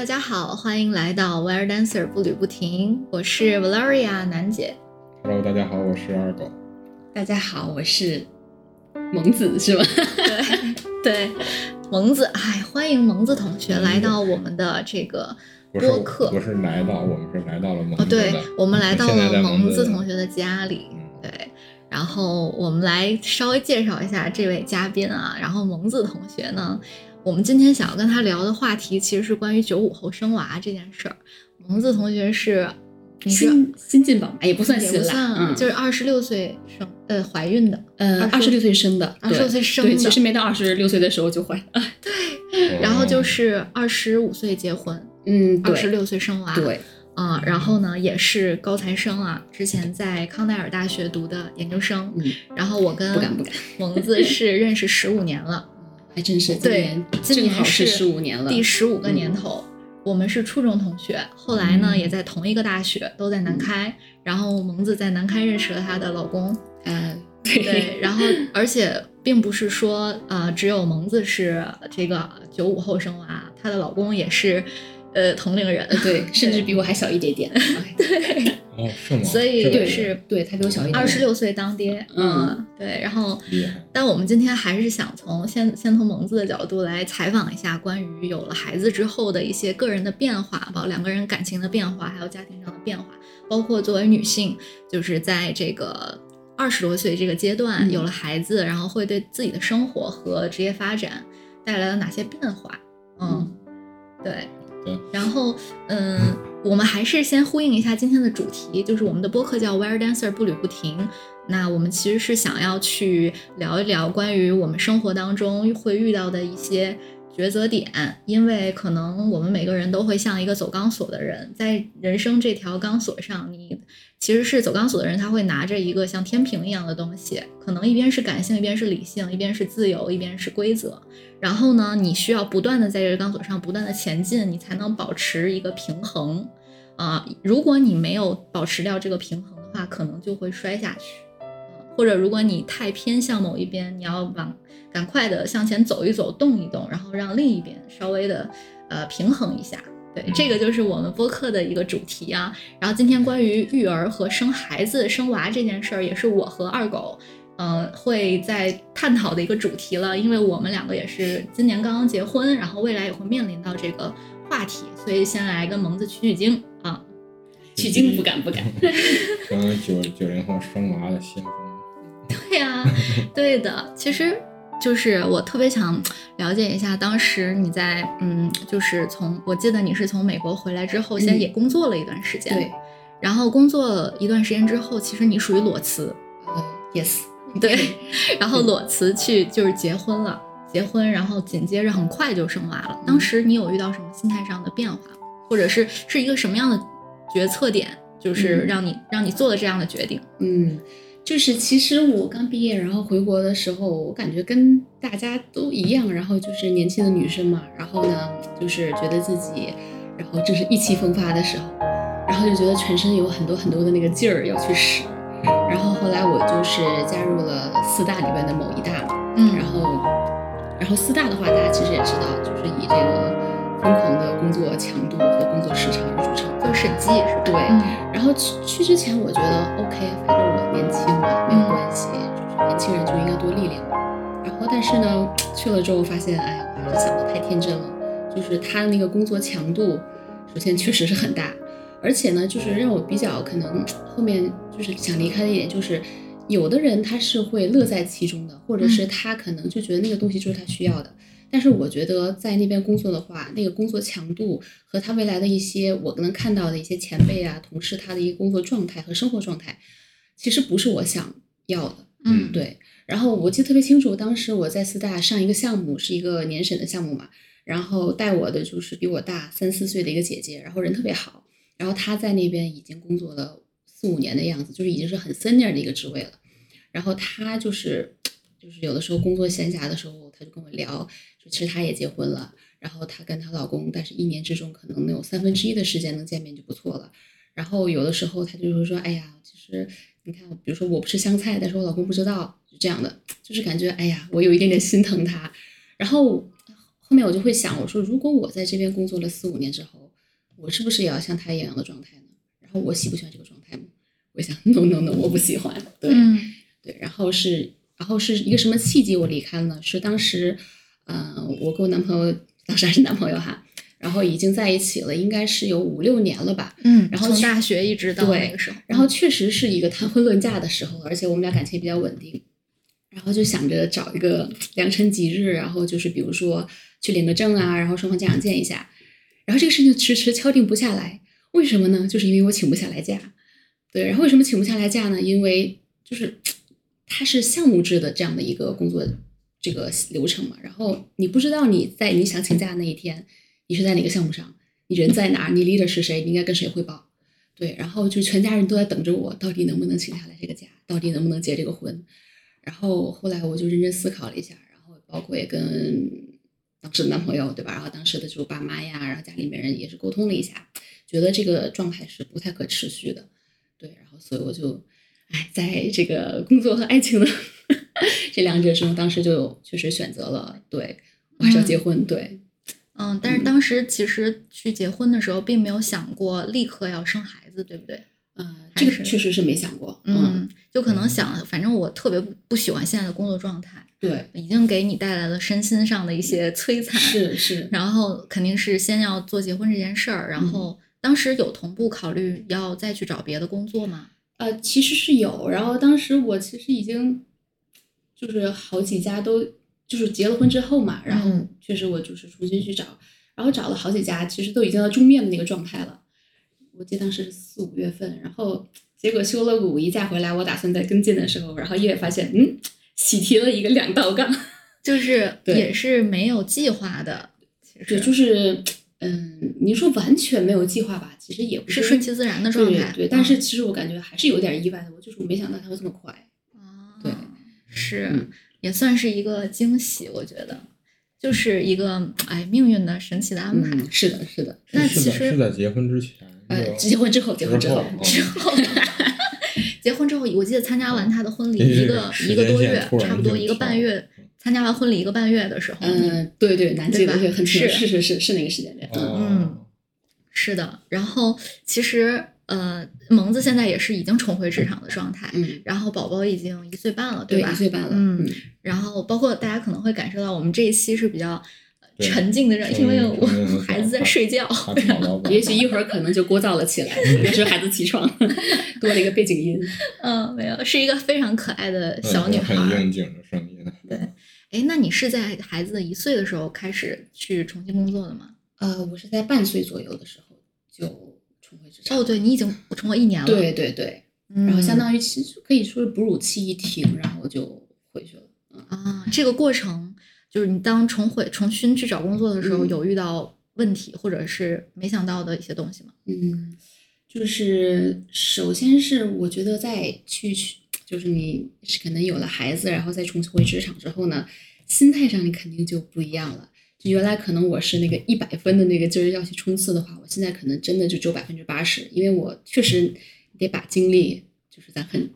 大家好，欢迎来到 Wire Dancer 步履不停，我是 Valeria 楠姐。Hello，大家好，我是二狗。大家好，我是萌子，是吗？对 对，萌子，哎，欢迎萌子同学来到我们的这个播客。不是来到，我们是来到了蒙哦，对，我们来到了萌子同学的家里。嗯对，然后我们来稍微介绍一下这位嘉宾啊。然后萌子同学呢，我们今天想要跟他聊的话题其实是关于九五后生娃这件事儿。萌子同学是，你是新新晋宝妈也不算新啦，嗯，就是二十六岁生呃怀孕的，呃二十六岁生的，二十六岁生对，的其实没到二十六岁的时候就怀了，然后就是二十五岁结婚，嗯，二十六岁生娃，对，啊、然后呢也是高材生啊，之前在康奈尔大学读的研究生，嗯，然后我跟不敢不敢，萌子是认识十五年了，还真是今对年，今年正好是是十五年了，第十五个年头。我们是初中同学，后来呢、嗯也在同一个大学，都在南开。然后萌子在南开认识了她的老公，嗯，对，然后 而且并不是说呃只有萌子是这个九五后生娃，她的老公也是呃同龄人，对，甚至比我还小一点点，对。哦，是吗？所以就是。对他比我小一点，二十六岁当爹，嗯对，然后，但我们今天还是想从先先从蒙子的角度来采访一下关于有了孩子之后的一些个人的变化，包括两个人感情的变化，还有家庭上的变化，包括作为女性，就是在这个二十多岁这个阶段、嗯。有了孩子，然后会对自己的生活和职业发展带来了哪些变化？嗯，对。对，然后，嗯，我们还是先呼应一下今天的主题，就是我们的播客叫 Wire Dancer 步履不停。那我们其实是想要去聊一聊关于我们生活当中会遇到的一些抉择点，因为可能我们每个人都会像一个走钢索的人，在人生这条钢索上，你其实是走钢索的人，他会拿着一个像天平一样的东西，可能一边是感性，一边是理性，一边是自由，一边是规则。然后呢，你需要不断的在这个钢索上不断的前进，你才能保持一个平衡。啊、如果你没有保持掉这个平衡的话，可能就会摔下去。嗯或者如果你太偏向某一边，你要往赶快的向前走一走，动一动，然后让另一边稍微的呃平衡一下。对，这个就是我们播客的一个主题啊。然后今天关于育儿和生孩子、生娃这件事儿，也是我和二狗，嗯、会在探讨的一个主题了。因为我们两个也是今年刚刚结婚，然后未来也会面临到这个话题，所以先来跟萌子取取经啊。取经不敢不敢，成 为九九零后生娃的先锋。对呀、对的，其实就是我特别想了解一下，当时你在嗯，就是从我记得你是从美国回来之后，先嗯也工作了一段时间，对，然后工作一段时间之后，其实你属于裸辞，呃，yes，对，然后裸辞去就是结婚了，结婚，然后紧接着很快就生娃了。当时你有遇到什么心态上的变化？或者是是一个什么样的决策点，就是嗯让你、让你做了这样的决定？嗯，就是其实我刚毕业，然后回国的时候，我感觉跟大家都一样，然后就是年轻的女生嘛，然后呢，就是觉得自己，然后正是意气风发的时候，然后就觉得全身有很多很多的那个劲儿要去使，然后后来我就是加入了四大里边的某一大嘛，嗯然后，然后四大的话，大家其实也知道，就是以这个疯狂的工作强度和工作时长而著称，做审计是吧？对嗯然后去去之前，我觉得 OK，反正我年轻嘛，没有关系，就是年轻人就应该多历练嘛。然后，但是呢，去了之后发现，哎呀，我还是想的太天真了。就是他的那个工作强度，首先确实是很大，而且呢，就是让我比较可能后面就是想离开的一点，就是有的人他是会乐在其中的，或者是他可能就觉得那个东西就是他需要的。但是我觉得在那边工作的话，那个工作强度和他未来的一些我能看到的一些前辈啊、同事他的一个工作状态和生活状态，其实不是我想要的。嗯对。然后我记得特别清楚，当时我在四大上一个项目，是一个年审的项目嘛，然后带我的就是比我大三四岁的一个姐姐，然后人特别好，然后她在那边已经工作了四五年的样子，就是已经是很 senior 的一个职位了。然后她就是就是有的时候工作闲暇的时候，她就跟我聊，说其实她也结婚了，然后她跟她老公，但是一年之中可能能有三分之一的时间能见面就不错了。然后有的时候她就会说，哎呀，其实你看，比如说我不吃香菜，但是我老公不知道，就这样的，就是感觉哎呀，我有一点点心疼他。然后后面我就会想，我说如果我在这边工作了四五年之后，我是不是也要像他一样的状态呢？然后我喜不喜欢这个状态呢？我想，no no no，我不喜欢。对、嗯对，然后是然后是一个什么契机我离开了呢？是当时，嗯、我跟我男朋友当时还是男朋友哈，然后已经在一起了，应该是有五六年了吧。嗯，然后从大学一直到那个时候，然后确实是一个谈婚论嫁的时候，而且我们俩感情也比较稳定，然后就想着找一个良辰吉日，然后就是比如说去领个证啊，然后双方家长见一下，然后这个事情迟迟敲定不下来，为什么呢？就是因为我请不下来假，对，然后为什么请不下来假呢？因为就是它是项目制的这样的一个工作这个流程嘛，然后你不知道你在你想请假那一天，你是在哪个项目上，你人在哪儿，你 leader 是谁，你应该跟谁汇报。对，然后就全家人都在等着我，到底能不能请下来这个假，到底能不能结这个婚。然后后来我就认真思考了一下，然后包括也跟当时的男朋友，对吧？然后当时的就爸妈呀，然后家里面人也是沟通了一下，觉得这个状态是不太可持续的。对，然后所以我就，哎，在这个工作和爱情的 这两者中，当时就确实选择了，对我还是要结婚，对，嗯，但是当时其实去结婚的时候，并没有想过立刻要生孩子，对不对？嗯，这个确实是没想过，嗯，就可能想，反正我特别不不喜欢现在的工作状态，对，已经给你带来了身心上的一些摧残。是是，然后肯定是先要做结婚这件事儿，然后当时有同步考虑要再去找别的工作吗？呃，其实是有，然后当时我其实已经就是好几家都就是结了婚之后嘛，然后嗯确实我就是重新去找，然后找了好几家，其实都已经到终面的那个状态了。我记得当时是四五月份，然后结果休了个五一假回来，我打算再跟进的时候，然后一眼发现，嗯，喜提了一个两道杠，就是对也是没有计划的，其对，实就是嗯，你说完全没有计划吧，其实也不是顺其自然的状态。对对，但是嗯其实我感觉还是有点意外的，我就是我没想到它会这么快。是、嗯也算是一个惊喜，我觉得就是一个哎命运的神奇的安排。嗯，是的，是的。那其实是在结婚之前，呃，结婚之后，结婚之后，哦之后结婚之后，我记得参加完他的婚礼一个一个多月差不多一个半月，参加完婚礼一个半月的时候，嗯，对对，南极吧，很，是是是是是那个时间点，嗯哦是的。然后其实呃，萌子现在也是已经重回职场的状态，嗯，然后宝宝已经一岁半了，对，吧？一岁半了，嗯嗯，然后包括大家可能会感受到，我们这一期是比较沉静的因为我孩子在睡觉。也许一会儿可能就聒噪了起来，那时候孩子起床，多了一个背景音，嗯，没有，是一个非常可爱的小女孩儿。很应景的声音。对，哎，那你是在孩子一岁的时候开始去重新工作的吗？呃，我是在半岁左右的时候就重回职场，哦，对，你已经重回一年了。对对对，嗯，然后相当于其实可以说是哺乳期一停，然后就回去了，嗯。啊，这个过程就是你当重回重新去找工作的时候，嗯有遇到问题或者是没想到的一些东西吗？嗯，就是首先是我觉得在去去，就是你是可能有了孩子，然后再重回职场之后呢，心态上你肯定就不一样了。就原来可能我是那个一百分的那个劲儿要去冲刺的话，我现在可能真的就只有百分之八十，因为我确实得把精力，就是咱很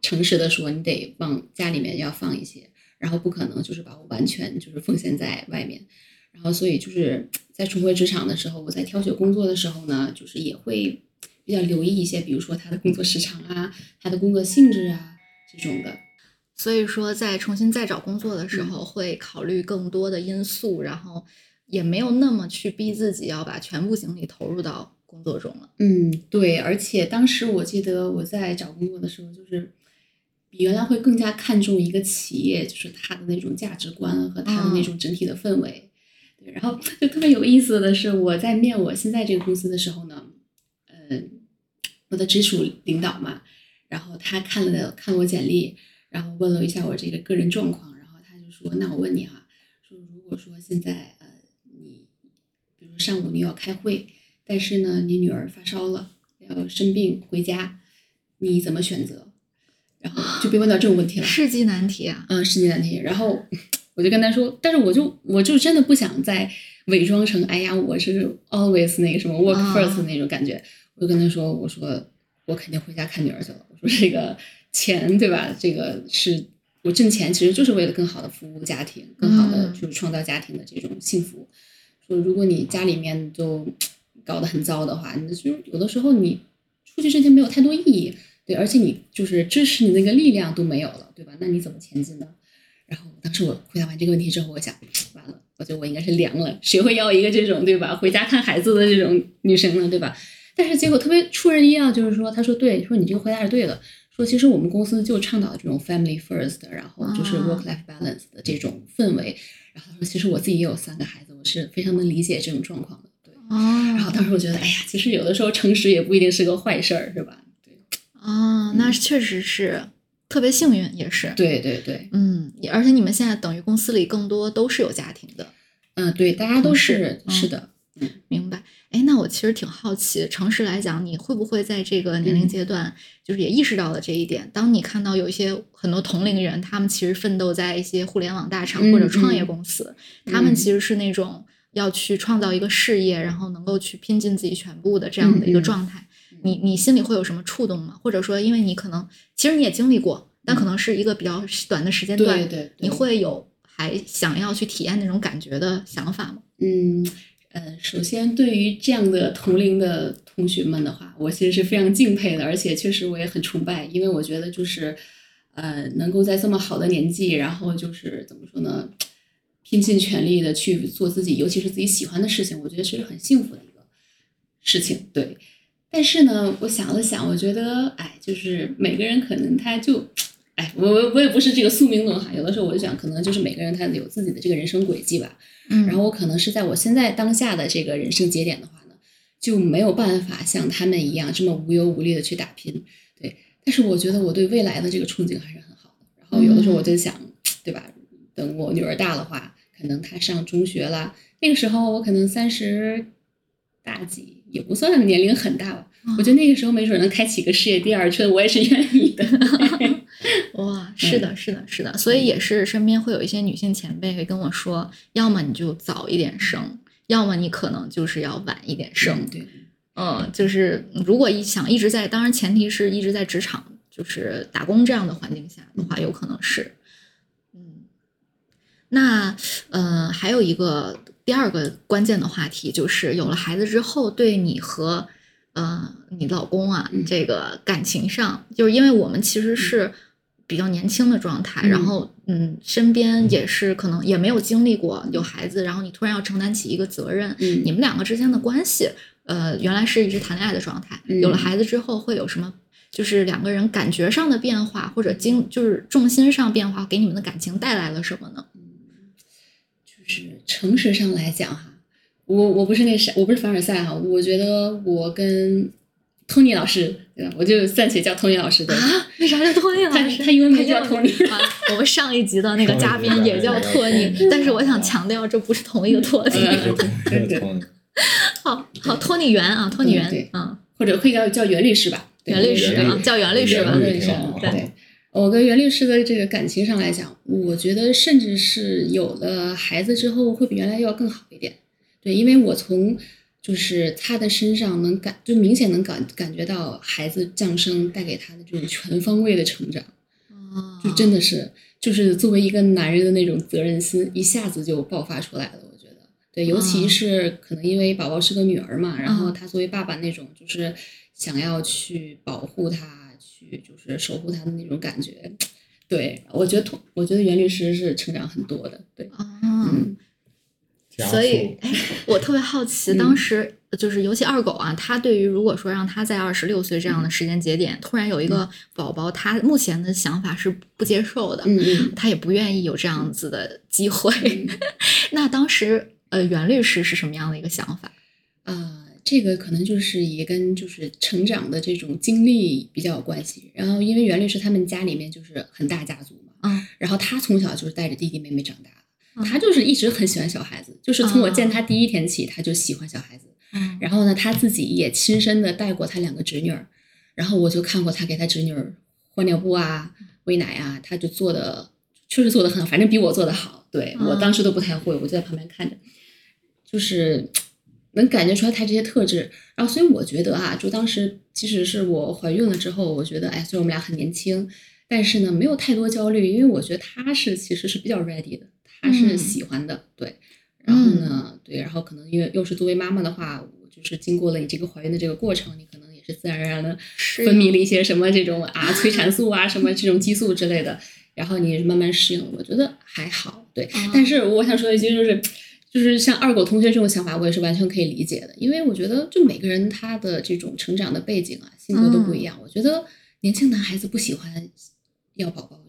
诚实的说，你得往家里面要放一些，然后不可能就是把我完全就是奉献在外面。然后所以就是在重回职场的时候，我在挑选工作的时候呢，就是也会比较留意一些，比如说他的工作时长啊，他的工作性质啊这种的。所以说，在重新再找工作的嗯时候，会考虑更多的因素，然后也没有那么去逼自己要把全部精力投入到工作中了。嗯，对，而且当时我记得我在找工作的时候，就是比原来会更加看重一个企业，就是它的那种价值观和它的那种整体的氛围。对，然后就特别有意思的是，我在面我现在这个公司的时候呢，嗯，我的直属领导嘛，然后他看了看了我简历，然后问了一下我这个个人状况，然后他就说：“那我问你哈、说如果说现在呃你，比如上午你要开会，但是呢你女儿发烧了，要生病回家，你怎么选择？”然后就被问到这种问题了。世纪难题啊！嗯，世纪难题。然后我就跟他说，但是我就我就真的不想再伪装成哎呀，我是 always 那个什么 work 啊 first 那种感觉。我就跟他说，我说我肯定回家看女儿去了。我说这个钱对吧？这个是我挣钱其实就是为了更好的服务家庭，更好的嗯就是创造家庭的这种幸福。说如果你家里面就搞得很糟的话，你就有的时候你出去挣钱没有太多意义，对，而且你就是支持你那个力量都没有了，对吧？那你怎么前进呢？然后当时我回答完这个问题之后，我想完了，我觉得我应该是凉了，谁会要一个这种对吧？回家看孩子的这种女生呢，对吧？但是结果特别出人意料，就是说，他说对，说你这个回答是对的，说其实我们公司就倡导这种 family first，然后就是啊 work life balance 的这种氛围。然后他说，其实我自己也有三个孩子，我是非常能理解这种状况的。对，然后哦当时我觉得，哎呀，其实有的时候诚实也不一定是个坏事儿，是吧？对，啊，那确实是特别幸运，也是。对对对，嗯，而且你们现在等于公司里更多都是有家庭的，嗯，对，大家都是嗯是的，嗯明白？哎，那我其实挺好奇，诚实来讲，你会不会在这个年龄嗯阶段，就是也意识到了这一点？当你看到有一些很多同龄人，他们其实奋斗在一些互联网大厂嗯或者创业嗯公司，他们嗯其实是那种要去创造一个事业，然后能够去拼尽自己全部的这样的一个状态。你你心里会有什么触动吗？或者说，因为你可能其实你也经历过，但可能是一个比较短的时间段，对对对，你会有还想要去体验那种感觉的想法吗？嗯，呃，首先对于这样的同龄的同学们的话，我其实是非常敬佩的，而且确实我也很崇拜，因为我觉得就是，呃，能够在这么好的年纪，然后就是怎么说呢，拼尽全力的去做自己，尤其是自己喜欢的事情，我觉得是很幸福的一个事情。对，但是呢，我想了想，我觉得，哎，就是每个人可能他就。哎，我我我也不是这个宿命论哈，有的时候我就想，可能就是每个人他有自己的这个人生轨迹吧。嗯然后我可能是在我现在当下的这个人生节点的话呢，就没有办法像他们一样这么无忧无虑的去打拼，对。但是我觉得我对未来的这个憧憬还是很好的。然后有的时候我就想，对吧？等我女儿大的话，可能她上中学了，那个时候我可能三十大几，也不算年龄很大吧。我觉得那个时候没准能开启个事业第二春，我也是愿意的。哇，是的，是的，是的，所以也是身边会有一些女性前辈会跟我说，要么你就早一点生，要么你可能就是要晚一点生。对，嗯，就是如果一想一直在，当然前提是一直在职场就是打工这样的环境下的话，有可能是，嗯，那呃还有一个第二个关键的话题就是有了孩子之后，对你和呃你老公啊嗯。这个感情上，就是因为我们其实是比较年轻的状态，然嗯后嗯身边也是可能也没有经历过有孩子，然后你突然要承担起一个责任，嗯你们两个之间的关系，呃，原来是一直谈恋爱的状态，嗯有了孩子之后会有什么？就是两个人感觉上的变化，或者经就是重心上变化，给你们的感情带来了什么呢？就是诚实上来讲哈，我我不是那啥，我不是凡尔赛哈，我觉得我跟 Tony 老师，对吧？我就暂且叫 Tony 老师对。啊，为啥叫托尼老师？他他英文名叫托尼啊我们上一集的那个嘉宾也叫托尼但是我想强调，这不是同一个托尼。嗯对对 对，好好，托尼袁啊，托尼袁嗯对，嗯，或者可以叫叫袁律师吧。对袁律师啊，叫袁律师吧对。我跟袁律师的这个感情上来讲，我觉得甚至是有了孩子之后，会比原来要更好一点。对，因为我从就是他的身上能感，就明显能感感觉到孩子降生带给他的这种全方位的成长。哦就真的是，就是作为一个男人的那种责任心，一下子就爆发出来了。我觉得，对，尤其嗯是可能因为宝宝是个女儿嘛，然后嗯他作为爸爸那种，就是想要去保护她，去就是守护她的那种感觉。对，我觉得同，我觉得袁律师是成长很多的。对，哦，嗯加所以 我特别好奇，嗯当时就是尤其二狗啊，他对于如果说让他在二十六岁这样的时间节点突然有一个宝宝，他目前的想法是不接受的，嗯嗯他也不愿意有这样子的机会。嗯 那当时呃，袁律师是什么样的一个想法？呃、这个可能就是也跟就是成长的这种经历比较有关系。然后，因为袁律师他们家里面就是很大家族嘛，嗯，然后他从小就是带着弟弟妹妹长大他就是一直很喜欢小孩子，就是从我见他第一天起，他就喜欢小孩子。嗯然后呢，他自己也亲身的带过他两个侄女儿，然后我就看过他给他侄女儿换尿布啊、喂奶啊，他就做的确实做的很好，反正比我做的好。对我当时都不太会，我就在旁边看着，就是 能感觉出来他这些特质。然后，所以我觉得啊，就当时即使是我怀孕了之后，我觉得哎，虽然我们俩很年轻，但是呢，没有太多焦虑，因为我觉得他是其实是比较 ready 的，他是嗯喜欢的，对。然后呢，对，然后可能因为又是作为妈妈的话，我就是经过了你这个怀孕的这个过程，你可能也是自然而然的分泌了一些什么这种啊催产素啊什么 这种激素之类的，然后你慢慢适应，我觉得还好，对。啊但是我想说一句就是。就是像二狗同学这种想法，我也是完全可以理解的，因为我觉得就每个人他的这种成长的背景啊、性格都不一样。我觉得年轻男孩子不喜欢要宝宝，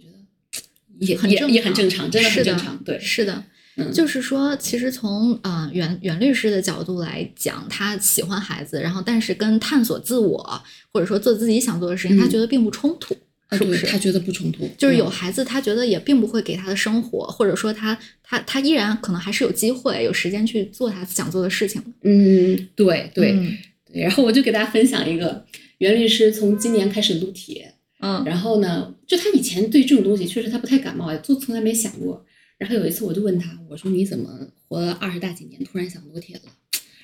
也也很正也很正常，真的是正常。对，是的，嗯就是说，其实从呃袁袁律师的角度来讲，他喜欢孩子，然后但是跟探索自我或者说做自己想做的事情，他嗯觉得并不冲突，啊是不是？他觉得不冲突，就是有嗯孩子，他觉得也并不会给他的生活，或者说他他他依然可能还是有机会有时间去做他想做的事情。嗯，对对。然后我就给大家分享一个，袁律师从今年开始撸铁，嗯然后呢，就他以前对这种东西确实他不太感冒，就从来没想过。然后有一次我就问他，我说你怎么活了二十大几年，突然想撸铁了？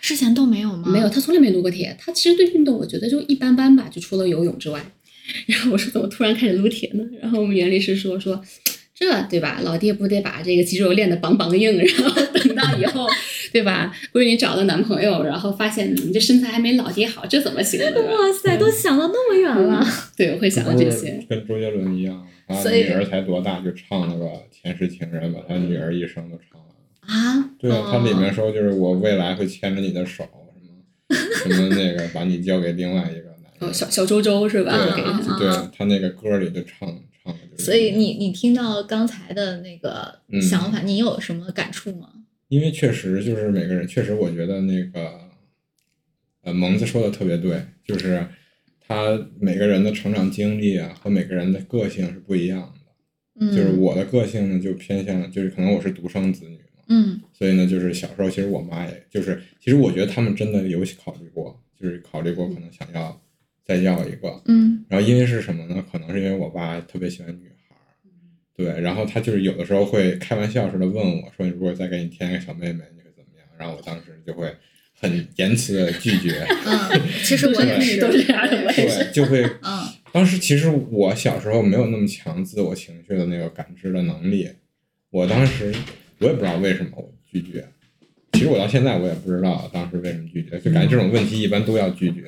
之前都没有吗？没有，他从来没撸过铁。他其实对运动我觉得就一般般吧，就除了游泳之外。然后我说怎么突然开始撸铁呢？然后我们袁律师说说，这对吧？老爹不得把这个肌肉练得梆梆硬，然后等到以后，对吧？闺女找了男朋友，然后发现你这身材还没老爹好，这怎么行呢？哇塞，都想到那么远了。对，我会想到这些。跟周杰伦一样，他女儿才多大就唱那个《前世情人》，把他女儿一生都唱完了。啊，对啊，他里面哦说就是我未来会牵着你的手，什么什么那个把你交给另外一个男哦，小小周周是吧？给对对，他那个歌里就唱唱的就是。所以你你听到刚才的那个嗯想法，你有什么感触吗？因为确实就是每个人，确实我觉得那个，呃，蒙子说的特别对，就是他每个人的成长经历啊和每个人的个性是不一样的。嗯，就是我的个性呢，就偏向就是可能我是独生子女嘛，嗯所以呢，就是小时候其实我妈也就是，其实我觉得他们真的有考虑过，就是考虑过可能想要再要一个，嗯然后因为是什么呢？可能是因为我爸特别喜欢女对，然后他就是有的时候会开玩笑似的问我说：“你如果再给你添一个小妹妹，你会怎么样？”然后我当时就会很严词的拒绝，嗯，其实我也是，都是这样的我也是对，就会。嗯当时其实我小时候没有那么强自我情绪的那个感知的能力，我当时我也不知道为什么我拒绝。其实我到现在我也不知道当时为什么拒绝，就感觉这种问题一般都要拒绝。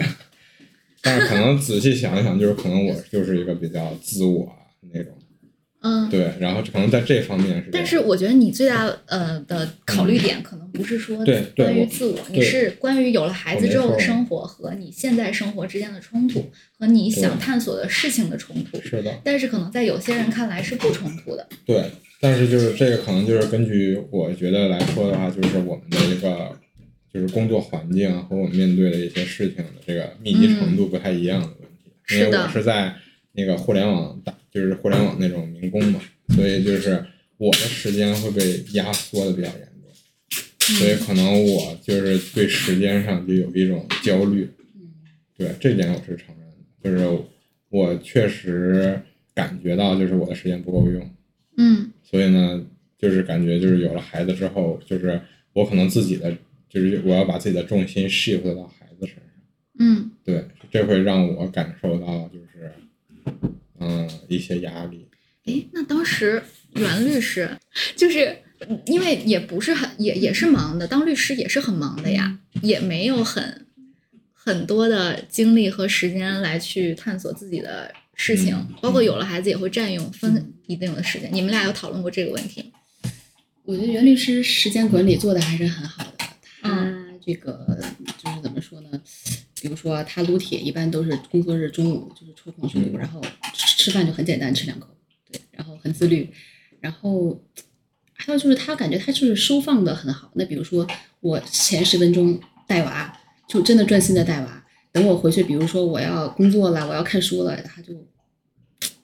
但是可能仔细想一想，就是可能我就是一个比较自我那种，嗯。对，然后可能在这方面是。但是我觉得你最大呃的考虑点可能不是说对关于自我，你是关于有了孩子之后的生活和你现在生活之间的冲突，和你想探索的事情的冲突。是的，但是可能在有些人看来是不冲突的。对，但是就是这个可能就是根据我觉得来说的话，就是我们的一个就是工作环境和我们面对的一些事情的这个密集程度不太一样的问题。因为是的我是在那个互联网大，就是互联网那种民工嘛，所以就是我的时间会被压缩的比较严重，所以可能我就是对时间上就有一种焦虑。对这点我是承认的，就是我确实感觉到就是我的时间不够用。嗯所以呢，就是感觉就是有了孩子之后，就是我可能自己的，就是我要把自己的重心 shift 到孩子身上，嗯对，这会让我感受到就是，嗯，一些压力。哎，那当时袁律师就是因为也不是很也也是忙的，当律师也是很忙的呀，也没有很很多的精力和时间来去探索自己的事情，嗯包括有了孩子也会占用分一定的时间。你们俩有讨论过这个问题吗？我觉得袁律师时间管理做的还是很好的。嗯他这个就是怎么说呢？比如说他撸铁一般都是工作日中午就是抽空去撸，嗯然后吃吃饭就很简单，吃两口，对，然后很自律，然后还有就是他感觉他就是收放的很好。那比如说我前十分钟带娃，就真的专心的带娃，等我回去，比如说我要工作了，我要看书了，他就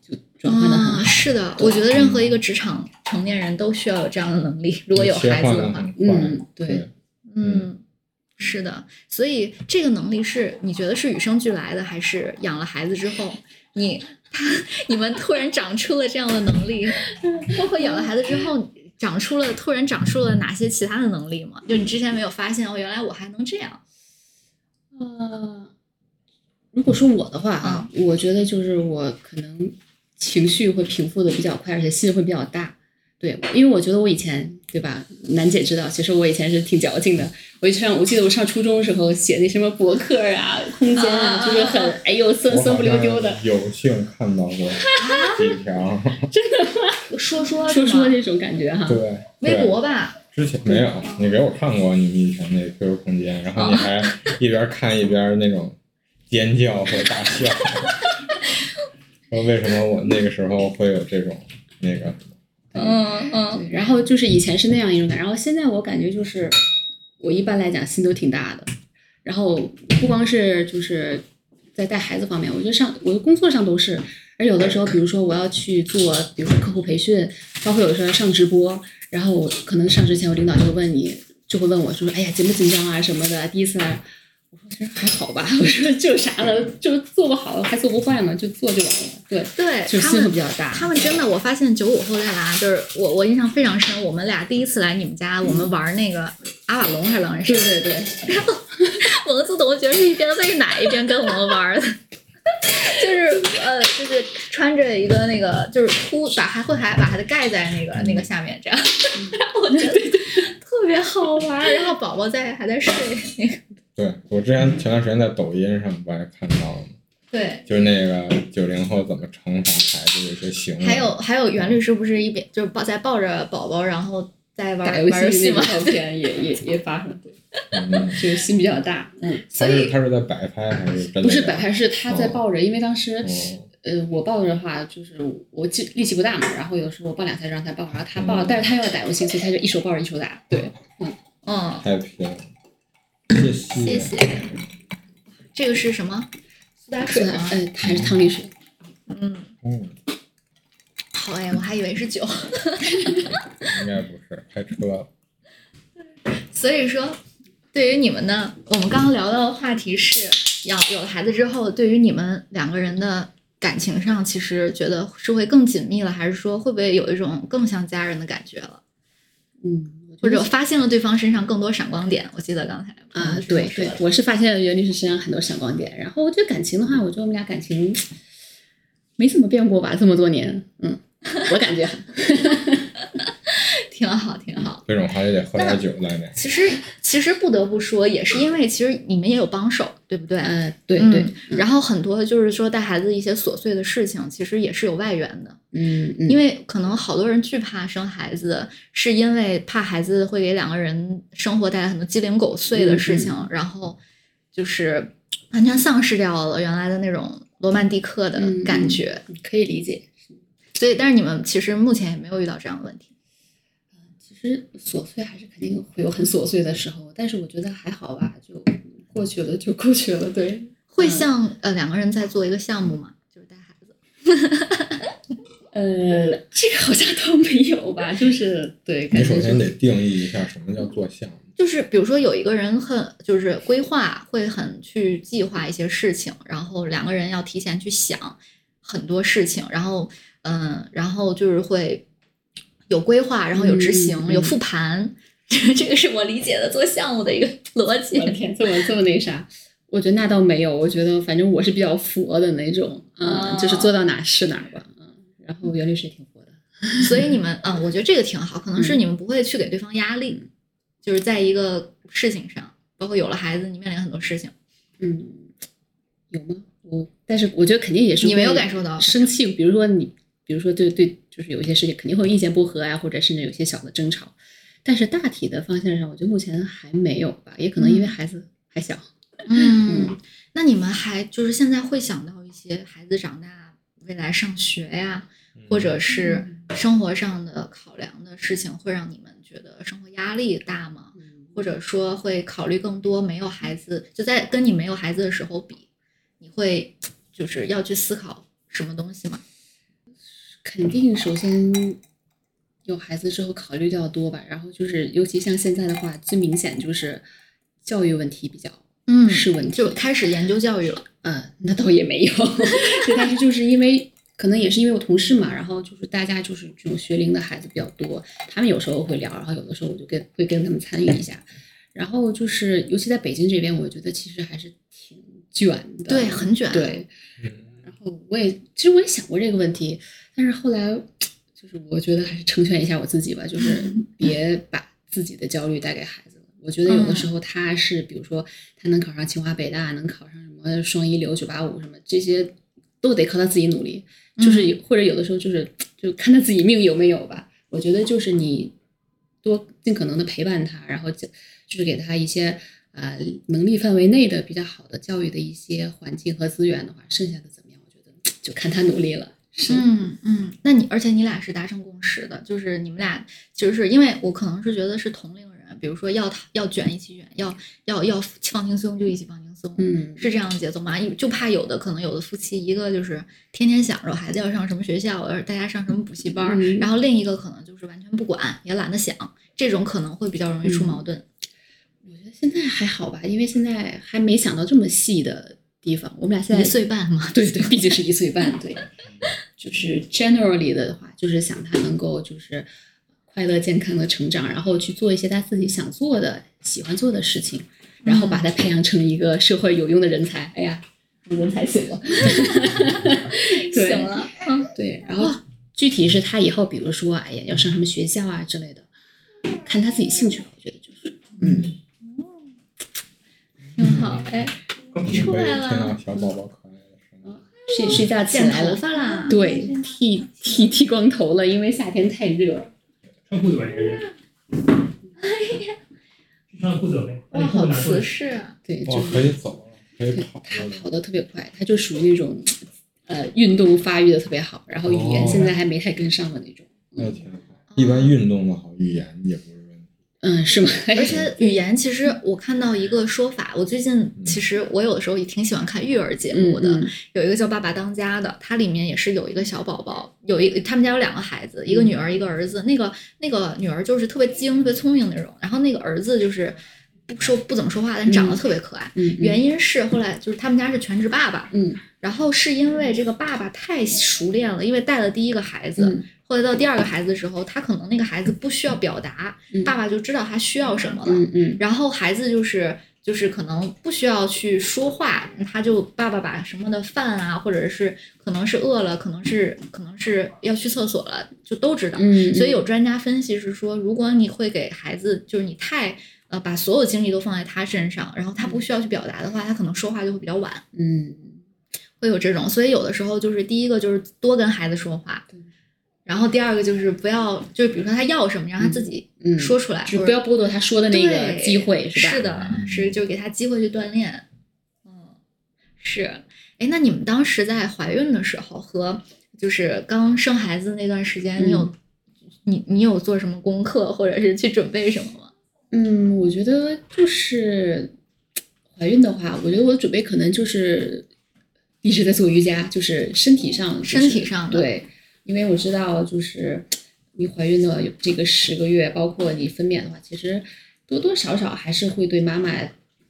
就转换的很好。啊，是的，我觉得任何一个职场成年人都需要有这样的能力，如果有孩子的话。嗯对。对，嗯，是的，所以这个能力是你觉得是与生俱来的，还是养了孩子之后，你他 你们突然长出了这样的能力？包括养了孩子之后，长出了突然长出了哪些其他的能力吗？就你之前没有发现哦，原来我还能这样。呃，如果说我的话啊，我觉得就是我可能情绪会平复的比较快，而且心会比较大。对，因为我觉得我以前，对吧？楠姐知道，其实我以前是挺矫情的。我上，我记得我上初中的时候写那什么博客啊、空间啊，就是很哎呦酸酸不溜丢的。有幸看到过几条，真的吗？说说说说这种感觉哈。对，微博吧。之前没有，你给我看过你们以前那 QQ 空间，然后你还一边看一边那种尖叫或者大笑。说为什么我那个时候会有这种那个？嗯嗯。然后就是以前是那样一种感，然后现在我感觉就是，我一般来讲心都挺大的，然后不光是就是在带孩子方面，我觉得上我的工作上都是，而有的时候比如说我要去做，比如说客户培训，包括有的时候上直播。然后可能上之前，我领导就会问你，就会问我，就说：“哎呀，紧不紧张啊什么的？第一次来。”我说：“其实还好吧。”我说：“就啥了？就做不好还做不坏嘛，就做就完了。”对对，就心会比较大。他们真的，我发现九五后带娃，就是我我印象非常深。我们俩第一次来你们家，我们玩那个阿瓦隆还是狼人杀？对对对。然后萌子同学是一边喂奶一边跟我们玩的。就是呃，就是穿着一个那个，就是铺把还会还把孩子盖在那个那个下面，这样，我觉得特别好玩。然后宝宝在还在睡那个。对我之前前段时间在抖音上不还看到了吗？对，就是那个九零后怎么惩罚孩子的一些行为。还有还有，袁律师不是一边就是抱在抱着宝宝，然后在玩玩游戏吗？照片也也也发上对。就是心比较大，嗯，所以他是在摆拍还是不是摆拍？是他在抱着，因为当时，呃，我抱着的话，就是我力力气不大嘛，然后有的时候我抱两下让他抱，然后他抱，但是他又要打游戏，所以他就一手抱着一手打，对，嗯嗯，太漂亮，谢谢谢，这个是什么？苏打水吗？嗯，还是汤力水？嗯嗯，好哎，我还以为是酒，应该不是，开车了，所以说。对于你们呢，我们刚刚聊到的话题是要有了孩子之后，对于你们两个人的感情上，其实觉得是会更紧密了，还是说会不会有一种更像家人的感觉了？嗯，或者发现了对方身上更多闪光点？我记得刚才啊，对对，我是发现了袁律师身上很多闪光点。然后我觉得感情的话，我觉得我们俩感情没怎么变过吧，这么多年，嗯，我感觉。挺好，挺好。这种话也得喝点酒来着。其实，其实不得不说，也是因为其实你们也有帮手，对不对？嗯，对对。然后很多就是说带孩子一些琐碎的事情，其实也是有外援的。嗯嗯。因为可能好多人惧怕生孩子，是因为怕孩子会给两个人生活带来很多鸡零狗碎的事情，然后就是完全丧失掉了原来的那种罗曼蒂克的感觉。可以理解。所以，但是你们其实目前也没有遇到这样的问题。其实琐碎还是肯定会有很琐碎的时候，但是我觉得还好吧，就过去了就过去了。对，会像呃两个人在做一个项目嘛，就是带孩子。呃，这个好像都没有吧，就是对。你首先得定义一下什么叫做项目。就是比如说有一个人很就是规划，会很去计划一些事情，然后两个人要提前去想很多事情，然后嗯，然后就是会。有规划，然后有执行，有复盘，这个是我理解的做项目的一个逻辑。我天，这么这么那啥？我觉得那倒没有，我觉得反正我是比较佛的那种，嗯，就是做到哪是哪吧，嗯。然后袁律师也挺火的，所以你们啊，我觉得这个挺好，可能是你们不会去给对方压力，就是在一个事情上，包括有了孩子，你面临很多事情，嗯，有吗？我，但是我觉得肯定也是你没有感受到生气，比如说你。比如说，对对，就是有一些事情肯定会意见不合啊，或者甚至有些小的争吵，但是大体的方向上，我觉得目前还没有吧，也可能因为孩子还小。嗯，那你们还就是现在会想到一些孩子长大未来上学呀，或者是生活上的考量的事情，会让你们觉得生活压力大吗？或者说会考虑更多没有孩子就在跟你没有孩子的时候比，你会就是要去思考什么东西吗？肯定，首先有孩子之后考虑就要多吧，然后就是，尤其像现在的话，最明显就是教育问题比较，嗯，是问题，就开始研究教育了。嗯，那倒也没有，但是就是因为可能也是因为我同事嘛，然后就是大家就是这种学龄的孩子比较多，他们有时候会聊，然后有的时候我就跟会跟他们参与一下，然后就是尤其在北京这边，我觉得其实还是挺卷的，对，很卷，对。然后我也其实我也想过这个问题，但是后来就是我觉得还是成全一下我自己吧，就是 别把自己的焦虑带给孩子。了。我觉得有的时候他是，比如说他能考上清华北大，能考上什么双一流、九八五什么这些，都得靠他自己努力。就是或者有的时候就是就看他自己命有没有吧。我觉得就是你多尽可能的陪伴他，然后就就是给他一些呃能力范围内的比较好的教育的一些环境和资源的话，剩下的怎么样，我觉得就看他努力了。是，嗯嗯，那你而且你俩是达成共识的，就是你们俩就是因为我可能是觉得是同龄人，比如说要要卷一起卷，要要要放轻松就一起放轻松，嗯是这样的节奏吗？就怕有的可能有的夫妻一个就是天天想着孩子要上什么学校，要大家上什么补习班，嗯然后另一个可能就是完全不管，也懒得想，这种可能会比较容易出矛盾。我觉得现在还好吧，因为现在还没想到这么细的地方。我们俩现在一岁半嘛，对对，毕竟是一岁半，对，就是 generally 的话，就是想他能够就是快乐健康的成长，然后去做一些他自己想做的、喜欢做的事情，然后把他培养成一个社会有用的人才。哎呀，人才醒了，对行了，嗯对，然后具体是他以后，比如说，哎呀，要上什么学校啊之类的，看他自己兴趣吧。我觉得就是，嗯，挺好，哎，出来了听到小宝宝可爱的声音。睡睡觉起来了，发啦，对，剃剃剃光头了，因为夏天太热。穿裤子吧，这个人。哎呀，穿裤子呗，哇，好瓷。实啊，对，哇，就是可以走了，可以对跑他。跑得特别快，他就属于那种呃运动发育的特别好，然后语言哦现在还没太跟上的那种。那挺好。一般运动的好，语言也不。嗯，是吗？而且 语言其实我看到一个说法，我最近其实我有的时候也挺喜欢看育儿节目的，嗯。嗯有一个叫《爸爸当家》的，它里面也是有一个小宝宝，有一他们家有两个孩子，一个女儿一个儿子，那个那个女儿就是特别精、特别聪明那种，然后那个儿子就是不说不怎么说话，但长得特别可爱。嗯，原因是后来就是他们家是全职爸爸，嗯。然后是因为这个爸爸太熟练了，因为带了第一个孩子，嗯后来到第二个孩子的时候，他可能那个孩子不需要表达，嗯爸爸就知道他需要什么了。嗯嗯然后孩子就是就是可能不需要去说话，他就爸爸把什么的饭啊，或者是可能是饿了，可能是可能是要去厕所了，就都知道。嗯，所以有专家分析是说，如果你会给孩子，就是你太呃把所有精力都放在他身上，然后他不需要去表达的话，他可能说话就会比较晚，嗯会有这种。所以有的时候就是第一个就是多跟孩子说话对，然后第二个就是不要就是比如说他要什么，让他自己嗯说出来，就不要剥夺他说的那个机会，是吧？是的，嗯是就给他机会去锻炼。嗯，是。哎，那你们当时在怀孕的时候和就是刚生孩子那段时间，你有、嗯你你有做什么功课，或者是去准备什么吗？嗯，我觉得就是怀孕的话，我觉得我的准备可能就是一直在做瑜伽，就是身体上、就是身体上的对，因为我知道就是你怀孕的有这个十个月，包括你分娩的话，其实多多少少还是会对妈妈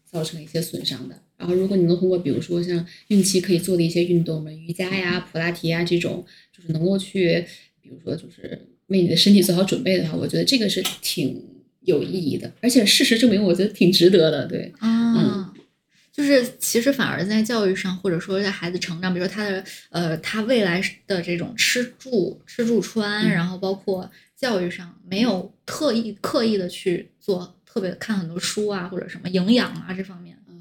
造成一些损伤的。然后，如果你能通过比如说像孕期可以做的一些运动，什么瑜伽呀、普拉提呀这种，就是能够去，比如说就是为你的身体做好准备的话，我觉得这个是挺有意义的，而且事实证明，我觉得挺值得的。对，啊。就是其实反而在教育上，或者说在孩子成长，比如说他的呃他未来的这种吃住吃住穿，嗯然后包括教育上，没有特意刻意的去做特别看很多书啊，或者什么营养啊这方面。嗯，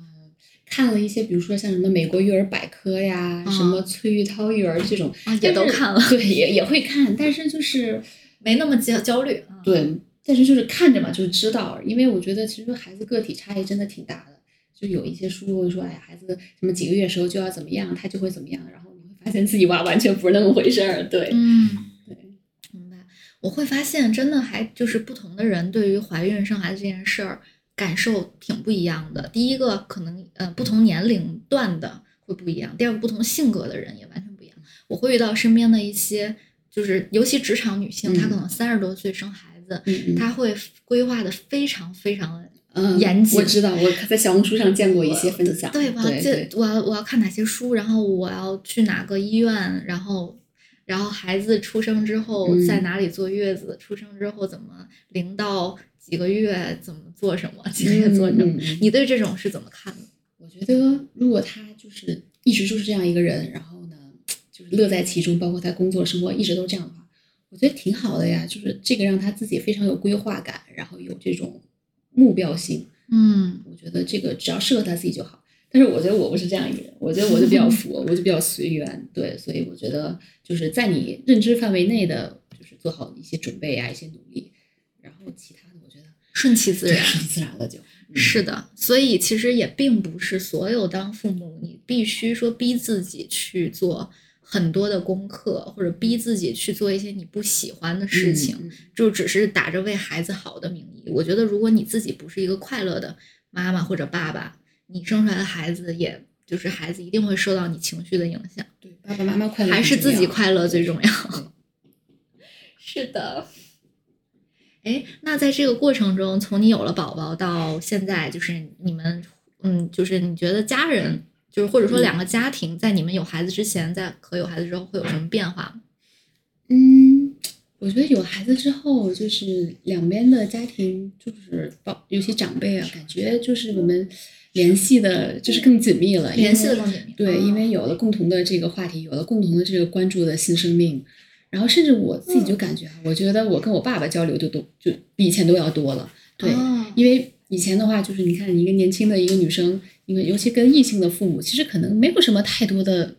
看了一些，比如说像什么美国育儿百科呀，嗯什么崔玉涛育儿这种，啊也都看了对，也也会看，但是就是 没那么焦焦虑。啊对，但是就是看着嘛，就是知道，因为我觉得其实孩子个体差异真的挺大的。就有一些书会说，哎，孩子什么几个月时候就要怎么样，他就会怎么样，然后你会发现自己娃完全不是那么回事儿。对，嗯，对，明白。我会发现，真的还就是不同的人对于怀孕生孩子这件事儿感受挺不一样的。第一个，可能呃不同年龄段的会不一样；第二个，不同性格的人也完全不一样。我会遇到身边的一些，就是尤其职场女性，她嗯可能三十多岁生孩子，嗯嗯，她会规划的非常非常的嗯严谨我知道，我在小红书上见过一些分享，对吧？对这我要我要看哪些书，然后我要去哪个医院，然后然后孩子出生之后嗯在哪里坐月子，出生之后怎么零到几个月怎么做什么，几个月做什么？你对这种是怎么看的？我觉得，如果他就是一直就是这样一个人，然后呢，就是乐在其中，包括他工作生活一直都这样的话，我觉得挺好的呀。就是这个让他自己非常有规划感，然后有这种目标性。嗯我觉得这个只要适合他自己就好。但是我觉得我不是这样一个人，我觉得我就比较 佛，我就比较随缘，对，所以我觉得就是在你认知范围内的，就是做好一些准备啊，一些努力，然后其他的我觉得顺其自然。顺其自然了就。嗯是的，所以其实也并不是所有当父母你必须说逼自己去做很多的功课，或者逼自己去做一些你不喜欢的事情，就只是打着为孩子好的名义。我觉得如果你自己不是一个快乐的妈妈或者爸爸，你生出来的孩子也就是孩子一定会受到你情绪的影响，对，爸爸妈妈快乐还是自己快乐最重要。是的。哎，那在这个过程中，从你有了宝宝到现在，就是你们，嗯，就是你觉得家人，就是或者说两个家庭，在你们有孩子之前，在和有孩子之后会有什么变化吗？嗯，我觉得有孩子之后，就是两边的家庭，就是包尤其长辈啊，感觉就是我们联系的，就是更紧密了，联系的更紧密对，哦因为有了共同的这个话题，有了共同的这个关注的新生命，然后甚至我自己就感觉啊，我觉得我跟我爸爸交流就都就比以前都要多了，对，哦。因为以前的话，就是你看一个年轻的一个女生，因为尤其跟异性的父母，其实可能没有什么太多的，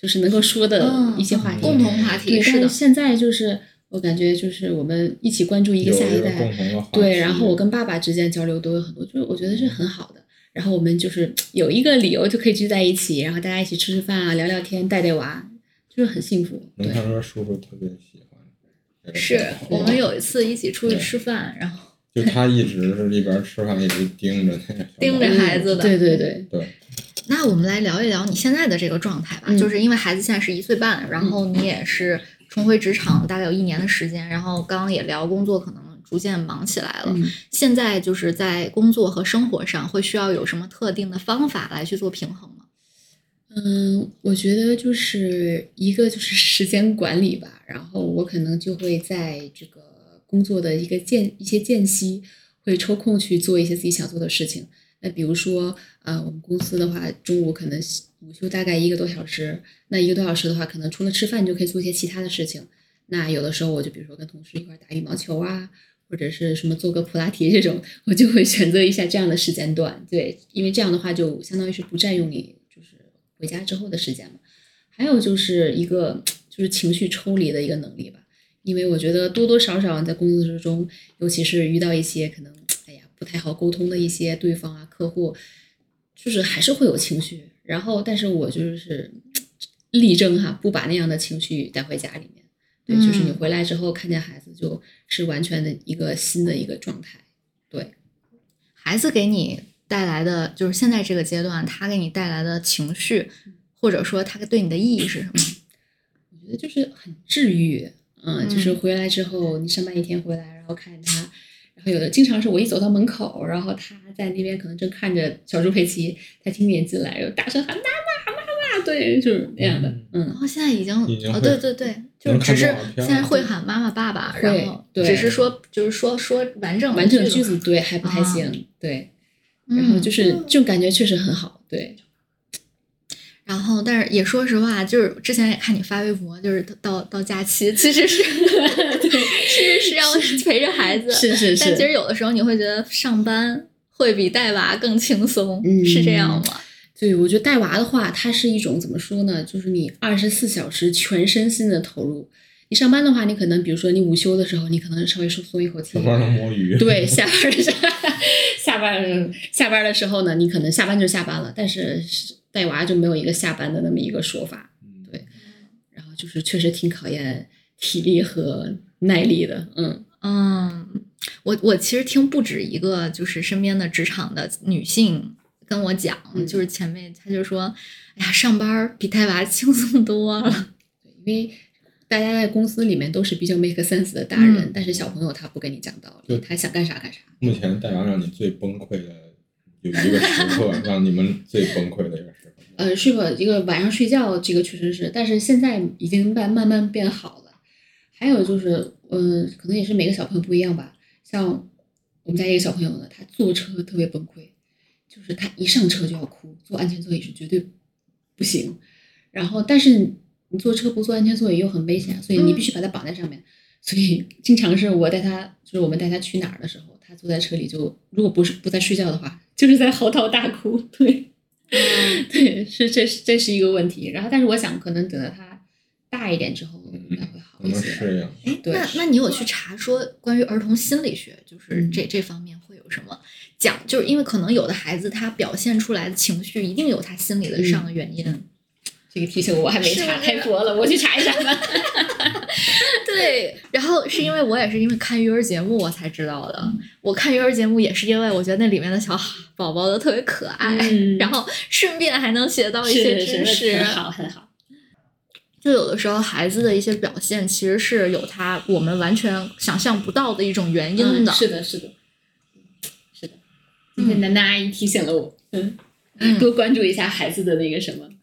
就是能够说的嗯一些话题，共同话题对，是但是，现在就是我感觉就是我们一起关注一个下一代，对，然后我跟爸爸之间交流都有很多，就是我觉得是很好的。然后我们就是有一个理由就可以聚在一起，然后大家一起吃吃饭啊，聊聊天，带带娃，就是很幸福。能对，看出来叔叔特别喜欢是我们有一次一起出去吃饭，然后就他一直是一边吃饭一直盯着那个盯着孩子的对对对，对，那我们来聊一聊你现在的这个状态吧，嗯就是因为孩子现在是一岁半，然后你也是重回职场大概有一年的时间，然后刚刚也聊工作可能逐渐忙起来了，嗯现在就是在工作和生活上会需要有什么特定的方法来去做平衡吗？嗯，我觉得就是一个就是时间管理吧，然后我可能就会在这个工作的一个间一些间隙，会抽空去做一些自己想做的事情。那比如说，呃，我们公司的话，中午可能午休大概一个多小时，那一个多小时的话，可能除了吃饭，就可以做一些其他的事情。那有的时候我就比如说跟同事一块打羽毛球啊，或者是什么做个普拉提这种，我就会选择一下这样的时间段。对，因为这样的话就相当于是不占用你就是回家之后的时间嘛。还有就是一个 就是情绪抽离的一个能力吧，因为我觉得多多少少你在工作之中，尤其是遇到一些可能哎呀不太好沟通的一些对方啊客户，就是还是会有情绪。然后，但是我就是力争哈，不把那样的情绪带回家里面。对，就是你嗯回来之后看见孩子，就是完全的一个新的一个状态。对，孩子给你带来的就是现在这个阶段，他给你带来的情绪，或者说他对你的意义是什么？我觉得就是很治愈，嗯，就是嗯回来之后，你上班一天回来，然后看见他，然后有的经常是我一走到门口，然后他在那边可能正看着小猪佩奇，他听见进来，然后大声喊妈妈妈妈，对，就是那样的，嗯。然嗯，后现在已经哦，已经会对对对，就只是现在会喊妈妈爸爸，然后对只是说就是说说完整完整的句子对还不太啊。行，对，然后嗯就是这种感觉确实很好，对，然后，但是也说实话，就是之前也看你发微博，就是到到假期，其实是 是是要陪着孩子，是是是但其实，有的时候你会觉得上班会比带娃更轻松，嗯是这样吗？对，我觉得带娃的话，它是一种怎么说呢？就是你二十四小时全身心的投入。你上班的话，你可能比如说你午休的时候，你可能稍微松松一口气上，班能摸鱼，对，下班的时候，下班下班的时候呢，你可能下班就下班了，但是是带娃就没有一个下班的那么一个说法，嗯对然后就是确实挺考验体力和耐力的，嗯嗯，我我其实听不止一个，就是身边的职场的女性跟我讲，嗯就是前辈她就说，哎呀，上班比带娃轻松多了。对，因为大家在公司里面都是比较 make sense 的大人，嗯但是小朋友他不跟你讲道理，对他想干啥干啥。目前带娃让你最崩溃的有一个时刻，让你们最崩溃的一个时刻。呃，睡吧，一个晚上睡觉，这个确实是，但是现在已经慢慢慢变好了。还有就是，嗯、可能也是每个小朋友不一样吧。像我们家一个小朋友呢，他坐车特别崩溃，就是他一上车就要哭，坐安全座椅是绝对不行。然后，但是你坐车不坐安全座椅又很危险，所以你必须把他绑在上面。所以经常是我带他，就是我们带他去哪儿的时候，他坐在车里就，如果不是不在睡觉的话，就是在嚎啕大哭。对，对，是这是这是一个问题。然后，但是我想，可能等到他大一点之后，应该会好一些。适应。哎，对那那你有去查说关于儿童心理学，就是嗯这这方面会有什么讲？就是因为可能有的孩子他表现出来的情绪一定有他心理的上的原因。这个提醒我还没查，太多了，我去查一查吧。对，然后是因为我也是因为看育儿节目我才知道的。我看育儿节目也是因为我觉得那里面的小宝宝都特别可爱，嗯然后顺便还能学到一些知识。很好，很好。就有的时候孩子的一些表现其实是有他我们完全想象不到的一种原因的。嗯是的，是的，是的。今天楠楠阿姨提醒了我，嗯，嗯多关注一下孩子的那个什么，嗯。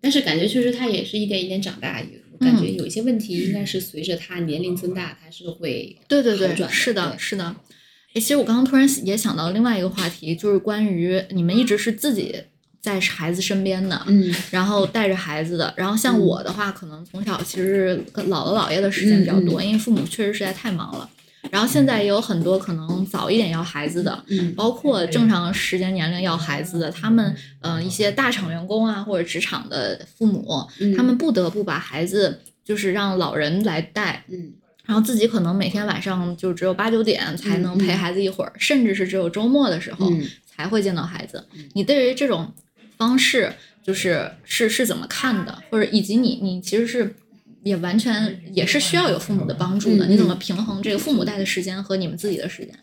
但是感觉确实他也是一点一点长大，我感觉有一些问题应该是随着他年龄增大，他是会对对对，是的，是的。哎，其实我刚刚突然也想到另外一个话题，就是关于你们一直是自己在孩子身边的，嗯然后带着孩子的。然后像嗯我的话，可能从小其实跟姥姥姥爷的时间比较多，因为父母确实实在太忙了。然后现在也有很多可能早一点要孩子的，嗯包括正常时间年龄要孩子的，他们嗯、呃一些大厂员工啊或者职场的父母，嗯他们不得不把孩子就是让老人来带，嗯然后自己可能每天晚上就只有八九点才能陪孩子一会儿，甚至是只有周末的时候嗯才会见到孩子。嗯你对于这种方式就是是是怎么看的？或者以及你你其实是也完全也是需要有父母的帮助的，嗯你怎么平衡这个父母带的时间和你们自己的时间？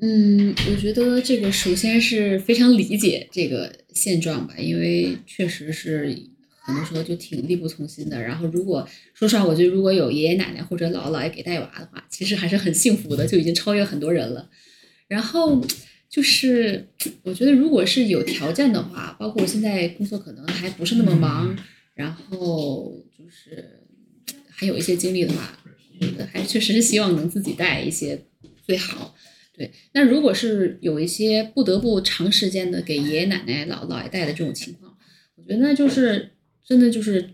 嗯，我觉得这个首先是非常理解这个现状吧，因为确实是很多时候就挺力不从心的。然后如果说实话，我觉得如果有爷爷奶奶或者姥姥姥爷给带娃的话，其实还是很幸福的，就已经超越很多人了。然后就是我觉得，如果是有条件的话，包括我现在工作可能还不是那么忙，然后就是还有一些精力的话，我觉得还确实是希望能自己带一些最好。对，那如果是有一些不得不长时间的给爷爷奶奶、姥姥爷带的这种情况，我觉得那就是真的就是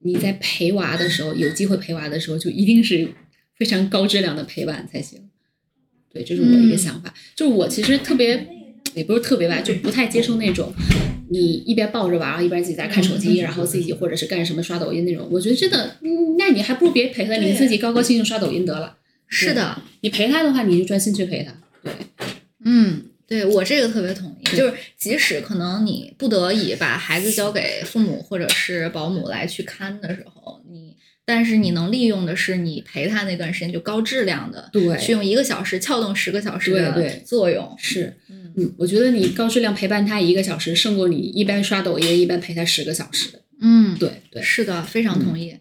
你在陪娃的时候，有机会陪娃的时候，就一定是非常高质量的陪伴才行。对，这是我的一个嗯想法。就是我其实特别，也不是特别吧，就不太接受那种你一边抱着娃，一边自己在看手机，然后自己或者是干什么刷抖音那种。我觉得真的，嗯，那你还不如别陪他，你自己高高兴兴刷抖音得了。是的，你陪他的话，你就专心去陪他。对，嗯，对我这个特别同意，就是即使可能你不得已把孩子交给父母或者是保姆来去看的时候，你但是你能利用的是你陪他那段时间就高质量的，对去用一个小时撬动十个小时的对对作用，是，嗯嗯，我觉得你高质量陪伴他一个小时，胜过你一边刷抖音一边陪他十个小时。嗯，对对，是的，非常同意。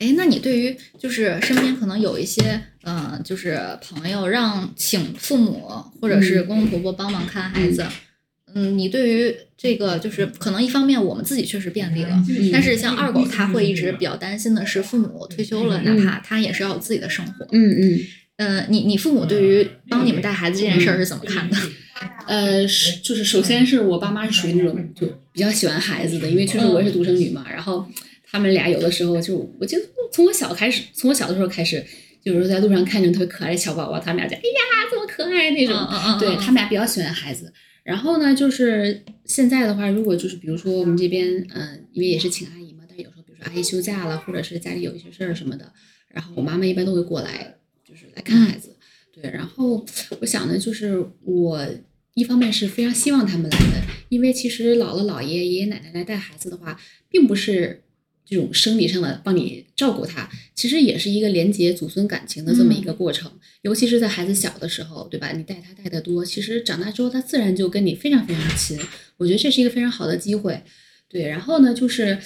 哎，那你对于就是身边可能有一些呃，就是朋友让请父母或者是嗯公公婆婆帮忙看孩子，嗯，你对于这个就是可能一方面我们自己确实便利了，嗯但是像二狗他会一直比较担心的是父母退休了，哪怕他也是要有自己的生活。嗯嗯，嗯，你你父母对于帮你们带孩子这件事儿是怎么看的？呃，是就是首先是我爸妈是属于那种就比较喜欢孩子的，因为确实我也是独生女嘛，然后他们俩有的时候就，我记得从我小开始，从我小的时候开始，有时候在路上看见特别可爱的小宝宝，他们俩就哎呀这么可爱那种，嗯嗯对他们俩比较喜欢孩子。然后呢，就是现在的话，如果就是比如说我们这边，嗯、因为也是请阿姨嘛，但有时候比如说阿姨休假了，或者是家里有一些事儿什么的，然后我妈妈一般都会过来，就是来看孩子。对，然后我想呢，就是我一方面是非常希望他们来的，因为其实姥姥姥爷、爷爷奶奶来带孩子的话，并不是这种生理上的帮你照顾他，其实也是一个连接祖孙感情的这么一个过程。尤其是在孩子小的时候，对吧？你带他带得多，其实长大之后他自然就跟你非常非常亲。我觉得这是一个非常好的机会。对，然后呢，就是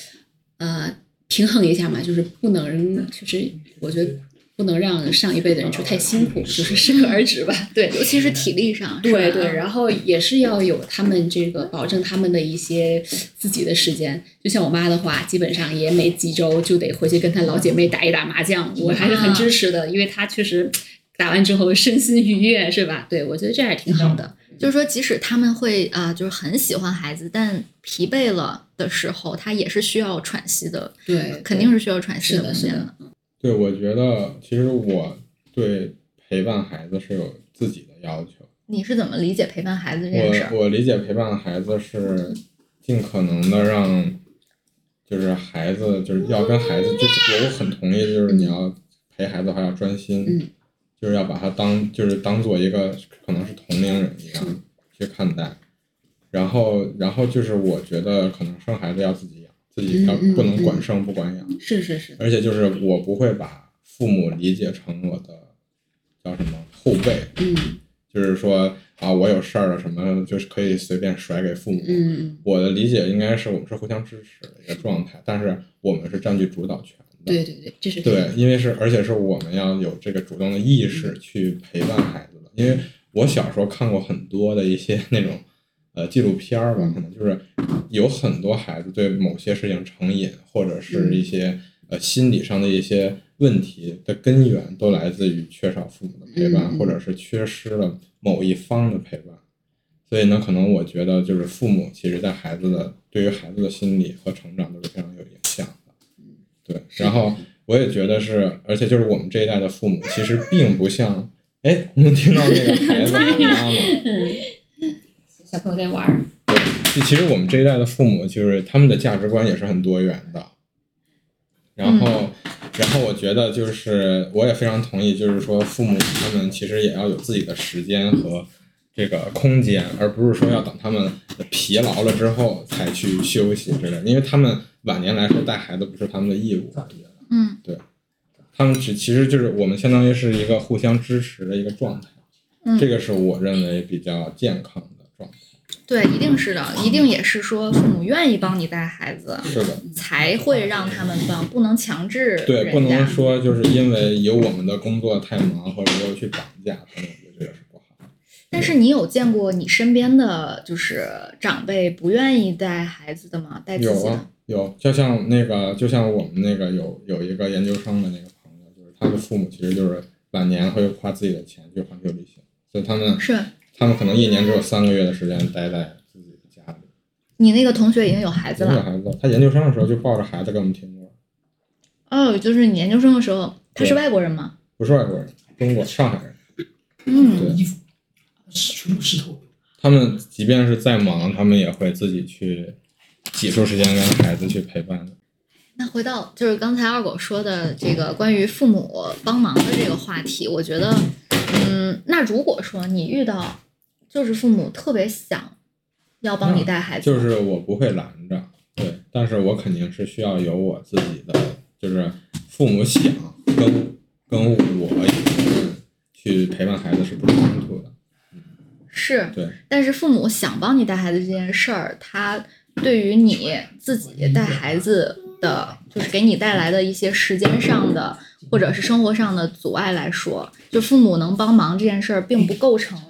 呃平衡一下嘛，就是不能，就是我觉得不能让上一辈的人就太辛苦，就是适可而止吧。对，尤其是体力上，对对，然后也是要有他们这个保证他们的一些自己的时间。就像我妈的话，基本上也每几周就得回去跟她老姐妹打一打麻将，我还是很支持的，因为她确实打完之后身心愉悦，是吧？对我觉得这样也挺好的。就是说，即使他们会啊、呃就是很喜欢孩子，但疲惫了的时候，他也是需要喘息的，对，肯定是需要喘息是的，是的。对，我觉得其实我对陪伴孩子是有自己的要求。你是怎么理解陪伴孩子这件事儿？我我理解陪伴孩子是尽可能的让，就是孩子就是要跟孩子，就是我很同意，就是你要陪孩子的话要专心，嗯就是要把他当就是当做一个可能是同龄人一样去看待。然后然后就是我觉得可能生孩子要自己养，自己要不能管嗯生不管养。是是是，而且就是我不会把父母理解成我的叫什么后辈，嗯就是说啊，我有事儿了什么，就是可以随便甩给父母。嗯，我的理解应该是我们是互相支持的一个状态，但是我们是占据主导权的。对对对，这是对，因为是而且是我们要有这个主动的意识去陪伴孩子的。因为我小时候看过很多的一些 那种呃纪录片儿吧，可能就是有很多孩子对某些事情成瘾，或者是一些呃心理上的一些问题的根源，都来自于缺少父母的陪伴，或者是缺失了某一方的陪伴。所以呢，可能我觉得就是父母其实在孩子的对于孩子的心理和成长都是非常有影响的。对，然后我也觉得是，而且就是我们这一代的父母，其实并不像，哎，我能听到那个孩子的妈妈。小朋友在玩儿，就其实我们这一代的父母，就是他们的价值观也是很多元的。然后，然后我觉得就是我也非常同意，就是说父母他们其实也要有自己的时间和这个空间，而不是说要等他们疲劳了之后才去休息之类的，因为他们晚年来说带孩子不是他们的义务，嗯。他们只其实就是我们相当于是一个互相支持的一个状态，嗯。这个是我认为比较健康的状态。对，一定是的，一定也是说父母愿意帮你带孩子，是的。才会让他们帮，不能强制对，不能说就是因为有我们的工作太忙或者没有去绑架他们，我觉得这个是不好的。但是你有见过你身边的就是长辈不愿意带孩子的吗？带自己的？有啊，有，就像那个，就像我们那个有有一个研究生的那个朋友，就是他的父母其实就是晚年会花自己的钱去环球旅行，所以他们是他们可能一年只有三个月的时间待在自己的家里。你那个同学已经有孩子了有孩子，他研究生的时候就抱着孩子给我们听歌，哦，就是你研究生的时候，他是外国人吗？不是外国人，中国上海人。嗯，对衣服，是全部湿透。他们即便是再忙，他们也会自己去挤出时间跟孩子去陪伴的。那回到就是刚才二狗说的这个关于父母帮忙的这个话题，我觉得，嗯，那如果说你遇到就是父母特别想要帮你带孩子，就是我不会拦着，对，但是我肯定是需要有我自己的，就是父母想跟跟我去陪伴孩子是不冲突的，是，对，但是父母想帮你带孩子这件事儿，他对于你自己带孩子的，就是给你带来的一些时间上的或者是生活上的阻碍来说，就父母能帮忙这件事儿，并不构成，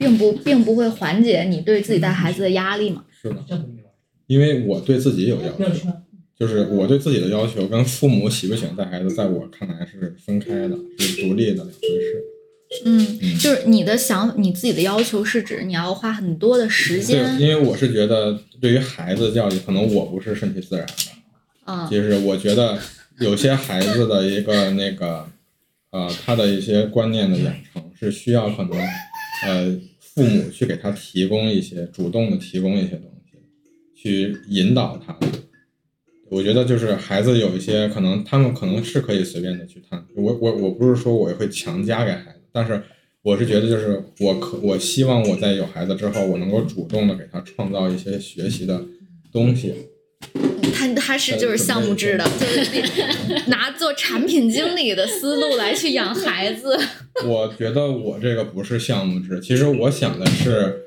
并不并不会缓解你对自己带孩子的压力嘛。是的。因为我对自己有要求。就是我对自己的要求跟父母喜不喜欢带孩子，在我看来是分开的，是独立的两回事。嗯，嗯就是你的想你自己的要求是指你要花很多的时对，间，因为我是觉得对于孩子的教育，可能我不是顺其自然的。嗯就是我觉得有些孩子的一个那个呃，他的一些观念的养成是需要可能呃父母去给他提供一些主动的提供一些东西，去引导他。我觉得就是孩子有一些可能，他们可能是可以随便的去探。我我我不是说我会强加给孩子，但是我是觉得就是我可我希望我在有孩子之后，我能够主动的给他创造一些学习的东西。他他是就是项目制的，就是拿做产品经理的思路来去养孩子。我觉得我这个不是项目制，其实我想的是，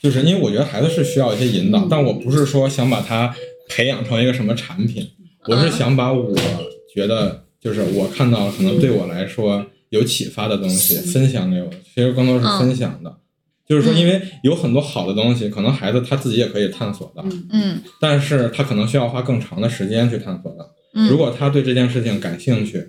就是因为我觉得孩子是需要一些引导，但我不是说想把他培养成一个什么产品，我是想把我觉得就是我看到可能对我来说有启发的东西分享给我，其实更多是分享的。就是说，因为有很多好的东西，可能孩子他自己也可以探索的，嗯但是他可能需要花更长的时间去探索的。嗯，如果他对这件事情感兴趣，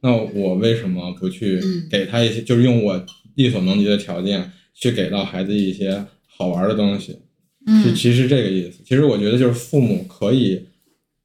那我为什么不去嗯给他一些，就是用我力所能及的条件去给到孩子一些好玩的东西。其嗯其实这个意思。其实我觉得就是父母可以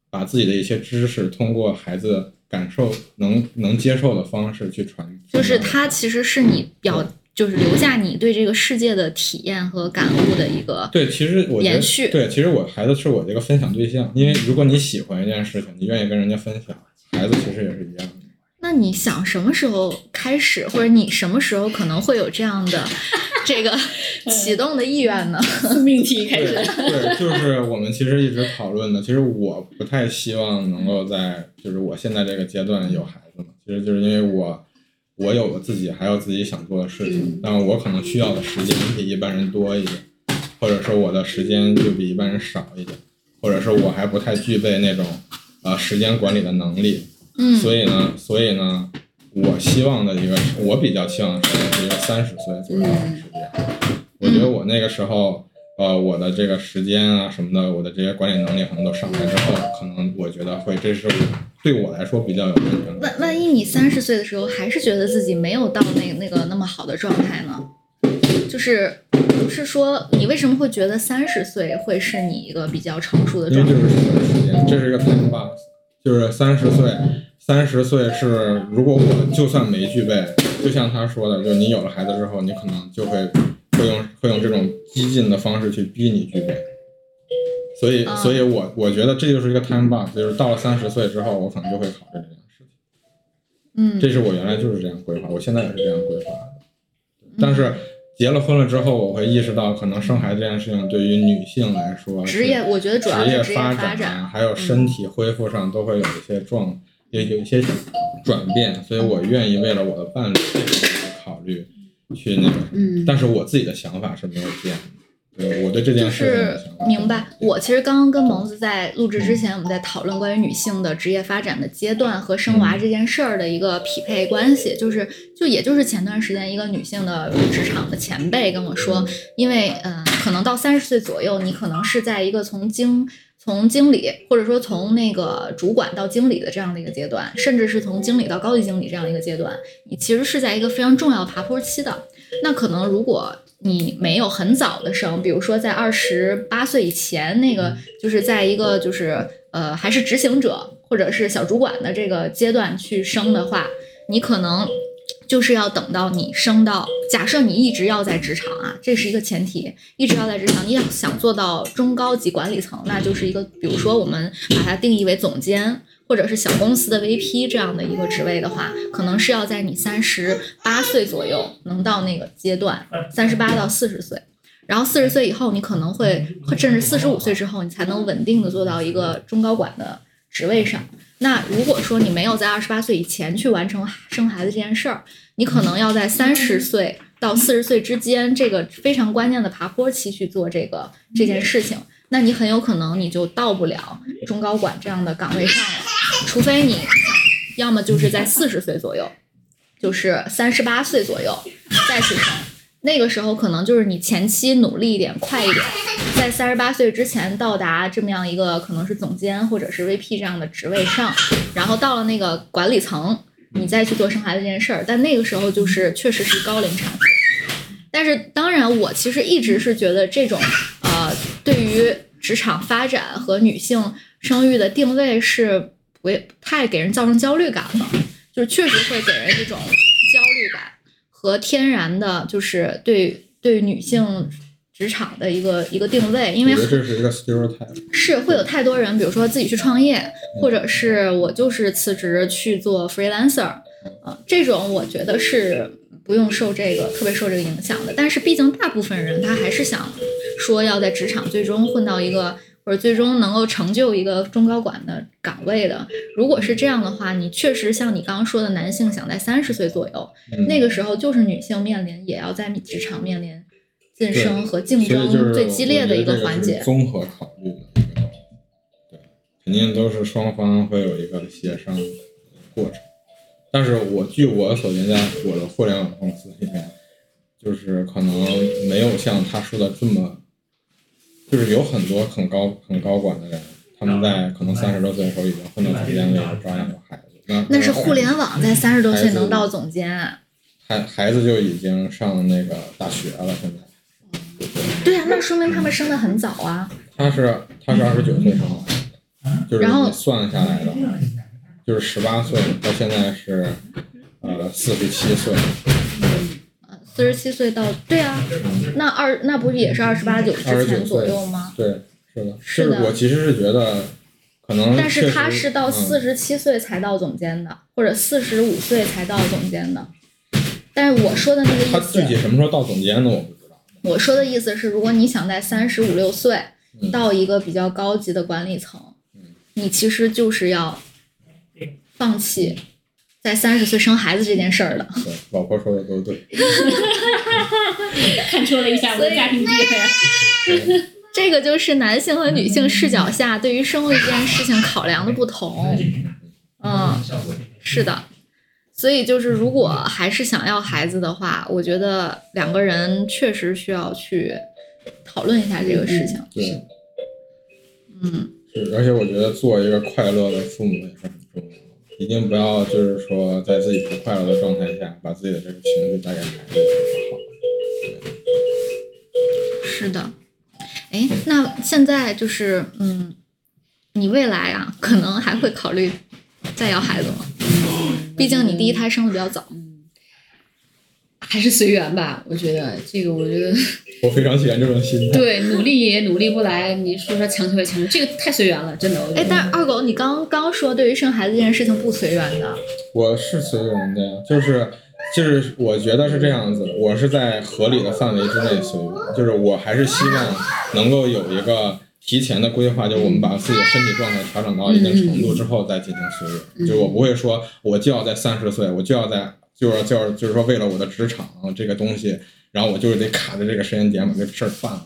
把自己的一些知识通过孩子感受能能接受的方式去传。就是他其实是你表，就是留下你对这个世界的体验和感悟的一个。对，其实我延续对，其实我孩子是我这个分享对象，因为如果你喜欢一件事情，你愿意跟人家分享，孩子其实也是一样的。那你想什么时候开始，或者你什么时候可能会有这样的 这个启动的意愿呢？命题开对始。对，就是我们其实一直讨论的。其实我不太希望能够在就是我现在这个阶段有孩子嘛，其实就是因为我我有我自己还有自己想做的事情嗯，但我可能需要的时间比一般人多一点，或者说我的时间就比一般人少一点，或者说我还不太具备那种呃时间管理的能力。嗯所以呢，所以呢，我希望的一个，我比较希望的是一个三十岁左右的时间。我觉得我那个时候，呃，我的这个时间啊什么的，我的这些管理能力可能都上来之后，可能我觉得会，这是我对我来说比较有安全感万。万一你三十岁的时候还是觉得自己没有到那那个那么好的状态呢？就是不是说你为什么会觉得三十岁会是你一个比较成熟的状态？就是这个时间，这是一个 time box，就是三十岁，三十岁是如果我就算没具备，就像他说的，就是你有了孩子之后，你可能就会会用会用这种激进的方式去逼你具备。所以，啊所以我我觉得这就是一个 time box，就是到了三十岁之后，我可能就会考虑这件事情。嗯，这是我原来就是这样规划，我现在也是这样规划的。但是结了婚了之后，我会意识到，可能生孩子这件事情对于女性来说，职业，我觉得主要职是职业发发展。还有身体恢复上都会有一些状，有有一些转变，所以我愿意为了我的伴侣去考虑，去那个。嗯但是我自己的想法是没有变的，对我对这件就事情是明白，我其实刚刚跟蒙子在录制嗯之前，我们在讨论关于女性的职业发展的阶段和生嗯。娃这件事儿的一个匹配关系，就是就也就是前段时间一个女性的职场的前辈跟我说，因为嗯、呃可能到三十岁左右，你可能是在一个从经从经理或者说从那个主管到经理的这样的一个阶段，甚至是从经理到高级经理这样一个阶段，你其实是在一个非常重要的爬坡期的。那可能如果你没有很早的升，比如说在二十八岁以前，那个就是在一个就是呃还是执行者或者是小主管的这个阶段去升的话，你可能就是要等到你升到，假设你一直要在职场啊，这是一个前提，一直要在职场，你要想做到中高级管理层，那就是一个，比如说我们把它定义为总监。或者是小公司的 VP 这样的一个职位的话，可能是要在你三十八岁左右能到那个阶段，三十八到四十岁，然后四十岁以后，你可能会，甚至四十五岁之后，你才能稳定的做到一个中高管的职位上。那如果说你没有在二十八岁以前去完成生孩子这件事儿，你可能要在三十岁到四十岁之间这个非常关键的爬坡期去做这个这件事情。那你很有可能你就到不了中高管这样的岗位上了，除非你，要么就是在四十岁左右，就是三十八岁左右再去升。那个时候可能就是你前期努力一点，快一点，在三十八岁之前到达这么样一个可能是总监或者是 VP 这样的职位上，然后到了那个管理层，你再去做生孩子这件事儿。但那个时候就是确实是高龄产妇。但是当然，我其实一直是觉得这种，对于职场发展和女性生育的定位是不不太给人造成焦虑感了，就是确实会给人这种焦虑感和天然的，就是对对女性职场的一个一个定位，因为这是一个 stereotype。是会有太多人，比如说自己去创业，或者是我就是辞职去做 freelancer，呃，这种我觉得是不用受这个特别受这个影响的。但是毕竟大部分人他还是想说要在职场最终混到一个或者最终能够成就一个中高管的岗位的。如果是这样的话，你确实像你刚刚说的，男性想在三十岁左右，嗯那个时候就是女性面临也要在职场面临晋升和竞争最激烈的一我觉得这是环节。综合考虑的一个，对，肯定都是双方会有一个协商的过程。但是我据我所见，在我的互联网公司里面，就是可能没有像他说的这么，就是有很多很高很高管的人，他们在可能三十多岁的时候已经混到总监位置，照样有孩子。那那是互联网在三十多岁能到总监啊，孩孩子就已经上那个大学了，现在。对啊，那说明他们生的很早啊。他是他是二十九岁生的，就是然后你算下来的话，就是十八岁到现在是呃四十七岁，四十七岁到对啊，那二那不是也是二十八九之前左岁右吗？对，是的，是的我其实是觉得可能但是他是到嗯四十七岁才到总监的，或者四十五岁才到总监的。但是我说的那个他意思，具体什么时候到总监的？我不知道。我说的意思是，如果你想在三十五六岁嗯到一个比较高级的管理层，你其实就是要放弃在三十岁生孩子这件事儿的。对，老婆说的都对。看出了一下我的家庭地位。这个就是男性和女性视角下对于生育这件事情考量的不同。嗯，是的，所以就是如果还是想要孩子的话，我觉得两个人确实需要去讨论一下这个事情。对，嗯，是，而且我觉得做一个快乐的父母也是很重要的，一定不要就是说在自己不快乐的状态下，把自己的这个情绪带给孩子，是不好。是的。哎，那现在就是嗯，你未来啊，可能还会考虑再要孩子吗？毕竟你第一胎生的比较早。还是随缘吧，我觉得这个，我觉得我非常喜欢这种心态。对，努力也努力不来，你说说强求也强求，这个太随缘了，真的。哎，但是二狗，你刚刚说对于生孩子这件事情不随缘的，我是随缘的呀，就是就是我觉得是这样子，我是在合理的范围之内随缘，就是我还是希望能够有一个提前的规划，就是我们把自己的身体状态调整到一定程度之后再进行随缘，就是我不会说我就要在三十岁，我就要在就是就是就是说为了我的职场这个东西，然后我就是得卡在这个时间点把这个事儿办了。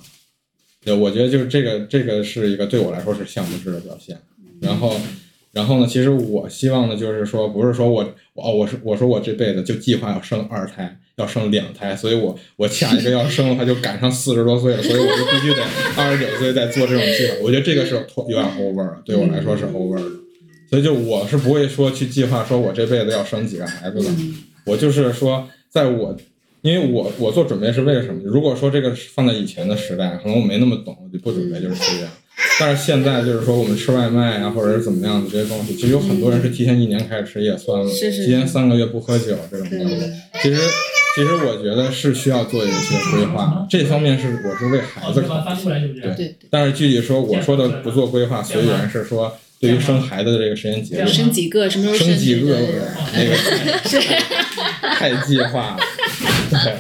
对，我觉得就是这个这个是一个对我来说是项目制的表现，然后。然后呢，其实我希望的就是说，不是说我我哦，我是我说我这辈子就计划要生二胎，要生两胎，所以我我下一个要生的话就赶上四十多岁了，所以我就必须得二十九岁再做这种计划。我觉得这个是有点 over 了，对我来说是 over 的。所以就我是不会说去计划说我这辈子要生几个孩子的，我就是说在我。因为我我做准备是为了什么？如果说这个放在以前的时代，可能我没那么懂，我就不准备就是随缘。但是现在就是说，我们吃外卖啊，或者是怎么样的这些东西，其实有很多人是提前一年开始吃叶酸了，是是提前三个月不喝酒这种东西。其实，其实我觉得是需要做一些规划，这方面是我是为孩子考虑。对对，但是具体说，我说的不做规划随缘是说，对于生孩子的这个时间节点，生几个，什么时候生几个对那个 太计划了。对。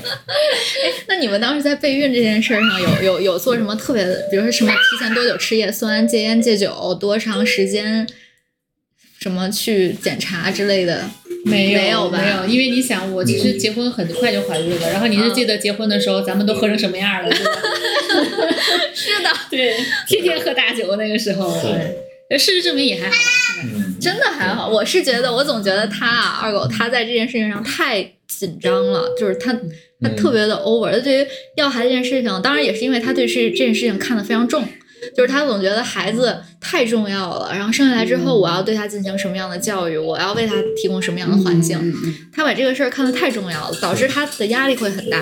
那你们当时在备孕这件事儿上有有有做什么特别的，比如说什么提前多久吃叶酸、戒烟戒酒、多长时间，什么去检查之类的？没有没有吧没有，因为你想，我其实结婚很快就怀孕了，然后你是记得结婚的时候咱们都喝成什么样了，对吧？是的，对，天天喝大酒那个时候，对，事实证明也还好吧，是吧？嗯，真的还好。我是觉得，我总觉得他啊，二狗他在这件事情上太紧张了，就是他他特别的 over。他对于要孩子这件事情，当然也是因为他对是这件事情看得非常重。就是他总觉得孩子太重要了，然后生下来之后，我要对他进行什么样的教育，我要为他提供什么样的环境，他把这个事儿看得太重要了，导致他的压力会很大。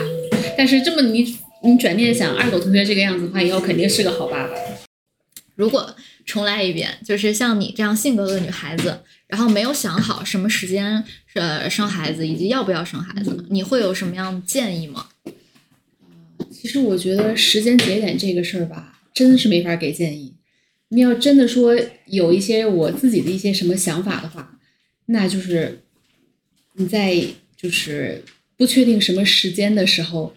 但是这么你你转念想，二狗同学这个样子的话，以后肯定是个好爸爸。如果重来一遍，就是像你这样性格的女孩子，然后没有想好什么时间呃生孩子，以及要不要生孩子，你会有什么样的建议吗？其实我觉得时间节点这个事儿吧，真的是没法给建议。你要真的说有一些我自己的一些什么想法的话，那就是你在就是不确定什么时间的时候，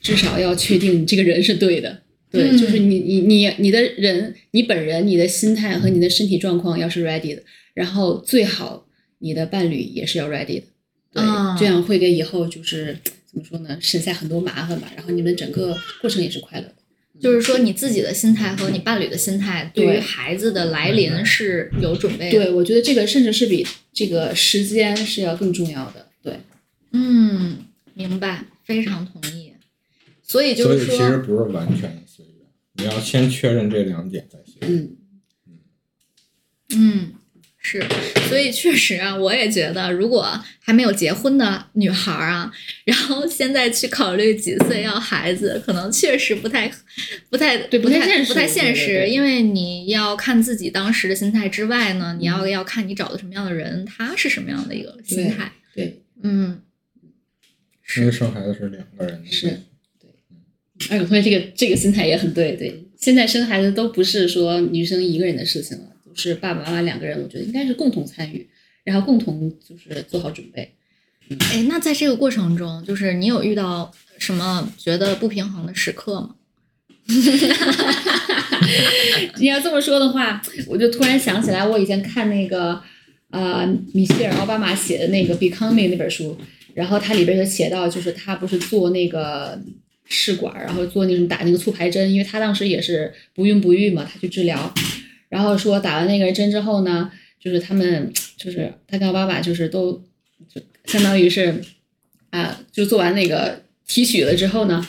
至少要确定你这个人是对的。对，嗯就是你你你你的人，你本人，你的心态和你的身体状况要是 ready 的，然后最好你的伴侣也是要 ready 的。对，啊这样会给以后就是 怎么说呢，省下很多麻烦吧。然后你们整个过程也是快乐的。就是说你自己的心态和你伴侣的心态，对于孩子的来临是有准备的。对，我觉得这个甚至是比这个时间是要更重要的。对，嗯，明白，非常同意。所以就所以是说，其实不是完全的随缘，你要先确认这两点再随缘。嗯，嗯，是，所以确实啊，我也觉得，如果还没有结婚的女孩儿啊，然后现在去考虑几岁要孩子，可能确实不太、不太、对不不太现实不太现对对实，对。因为你要看自己当时的心态之外呢，你要要看你找的什么样的人，他是什么样的一个心态。对，嗯，因为生孩子是两个人的是二狗同学这个这个心态也很对，对，现在生孩子都不是说女生一个人的事情了，都是爸爸妈妈两个人，我觉得应该是共同参与，然后共同就是做好准备。哎，那在这个过程中，就是你有遇到什么觉得不平衡的时刻吗？你要这么说的话，我就突然想起来，我以前看那个呃米歇尔奥巴马写的那个《Becoming》那本书，然后它里边就写到，就是他不是做那个试管，然后做那种打那个促排针，因为他当时也是不孕不育嘛，他去治疗，然后说打完那个针之后呢，就是他们就是他跟奥巴马就是都就相当于是啊、就做完那个提取了之后呢，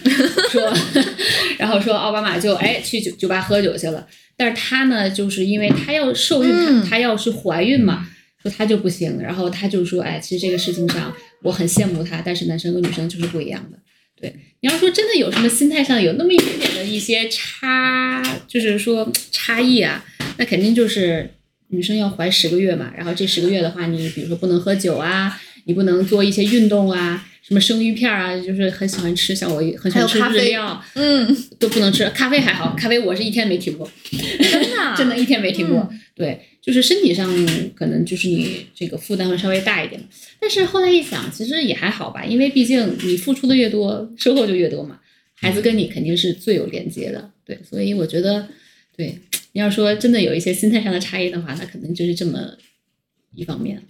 说，然后说奥巴马就哎去酒酒吧喝酒去了，但是他呢，就是因为他要受孕，嗯。他他要是怀孕嘛，说他就不行，然后他就说，哎，其实这个事情上我很羡慕他，但是男生跟女生就是不一样的。对，你要说真的有什么心态上有那么一点点的一些差，就是说差异啊，那肯定就是女生要怀十个月嘛，然后这十个月的话，你比如说不能喝酒啊，你不能做一些运动啊，什么生鱼片啊，就是很喜欢吃，像我很喜欢吃日料，嗯，都不能吃。咖啡还好，咖啡我是一天没停过，真的啊 真的，一天没停过。嗯对，就是身体上可能就是你这个负担会稍微大一点，但是后来一想，其实也还好吧，因为毕竟你付出的越多，收获就越多嘛。孩子跟你肯定是最有连接的，对，所以我觉得，对，你要说真的有一些心态上的差异的话，那可能就是这么一方面。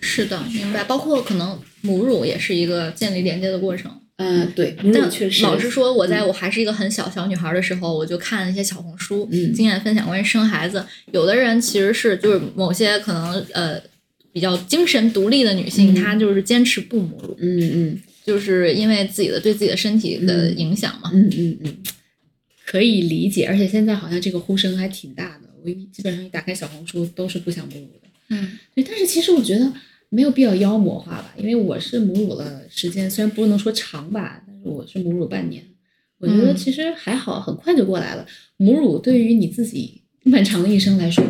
是的，明白。包括可能母乳也是一个建立连接的过程。嗯，对，那确实。老实说，我在嗯我还是一个很小小女孩的时候，我就看一些小红书，嗯经验分享关于生孩子。有的人其实是就是某些可能呃比较精神独立的女性，嗯她就是坚持不母乳，嗯嗯就是因为自己的对自己的身体的影响嘛。嗯嗯嗯，可以理解。而且现在好像这个呼声还挺大的，我一基本上一打开小红书都是不想母乳的。嗯对，但是其实我觉得没有必要妖魔化吧，因为我是母乳了时间，虽然不能说长吧，但是我是母乳半年，我觉得嗯。其实还好，很快就过来了。母乳对于你自己漫长的一生来说，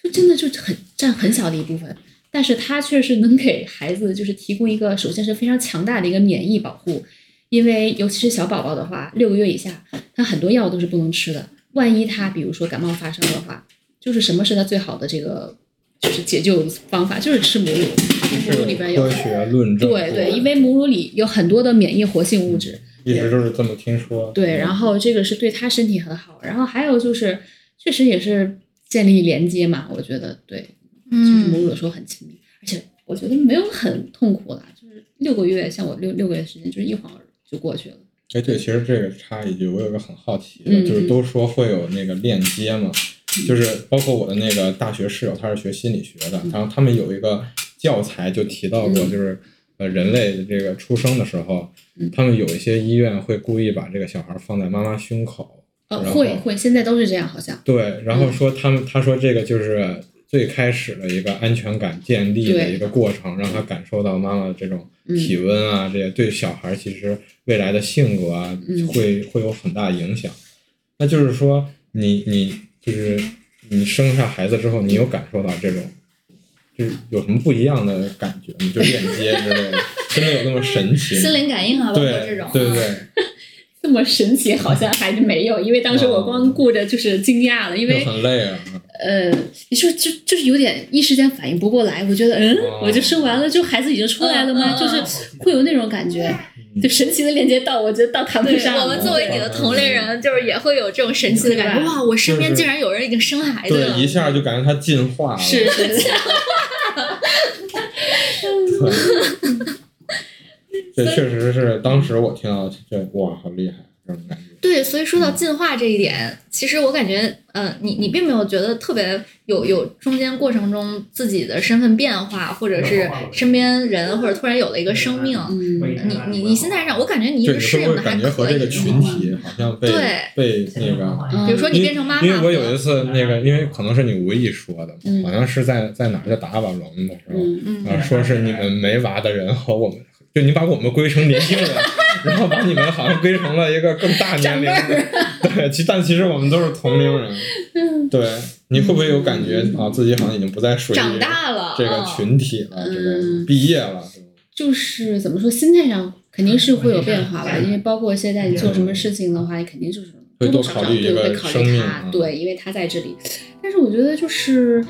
就真的就很占很小的一部分，但是它确实能给孩子就是提供一个首先是非常强大的一个免疫保护，因为尤其是小宝宝的话，六个月以下，他很多药都是不能吃的，万一他比如说感冒发烧的话，就是什么是他最好的这个就是解救方法，就是吃母乳，母乳里边有科学论证。对对，因为母乳里有很多的免疫活性物质，一直都是这么听说。对，然后这个是对他身体很好，然后还有就是确实也是建立连接嘛，我觉得对，就是母嗯乳的时候很亲密，而且我觉得没有很痛苦的，就是六个月，像我六六个月时间，就是一晃就过去了。哎，对，其实这个插一句，我有个很好奇的，嗯就是都说会有那个链接嘛，就是包括我的那个大学室友，他是学心理学的，然后他们有一个教材就提到过，嗯。就是呃人类的这个出生的时候嗯，他们有一些医院会故意把这个小孩放在妈妈胸口，呃，会会，现在都是这样，好像。对，然后说他们他说这个就是最开始的一个安全感建立的一个过程，让他感受到妈妈的这种嗯。体温啊，这些对小孩其实未来的性格啊，嗯。会会有很大影响。那就是说，你你就是你生下孩子之后，你有感受到这种，就是有什么不一样的感觉吗？就链接之类的，真的有那么神奇？心灵感应啊，包括对这种，对对啊对，这么神奇，好像还是没有，因为当时我光顾着就是惊讶了，因为就很累啊。呃，你说就就是有点一时间反应不过来，我觉得嗯，哦我就生完了，就孩子已经出来了吗？就是会有那种感觉，就神奇的链接到，我觉得到谈不对，上了。我们作为你的同类人，就是也会有这种神奇的感觉。哇，我身边竟然有人已经生孩子了对，。一下就感觉他进化了。是是是，对，这确实是当时我听到这哇，好厉害。对，所以说到进化这一点，其实我感觉，呃，你你并没有觉得特别有有中间过程中自己的身份变化，或者是身边人或者突然有了一个生命，嗯，你你你心态上，我感觉你一对，直适应的还感觉和可以。这个群体好像被对被。那个？嗯。比如说你变成妈妈，因为我有一次那个，因为可能是你无意说的，嗯。好像是在在哪儿叫达瓦龙的时候，嗯。嗯。啊，说是你们没娃的人和我们，就你把我们归成年轻人，然后把你们好像归成了一个更大年龄。的，对，其但其实我们都是同龄人，对，你会不会有感觉啊，自己好像已经不再属于长大了，这个嗯群体了，这个嗯毕业了，就。是怎么说，心态上肯定是会有变化吧，因为包括现在你做什么事情的话，你肯定就是会多多多少少考虑一个对会考生命虑他啊，对，因为他在这里。但是我觉得就是。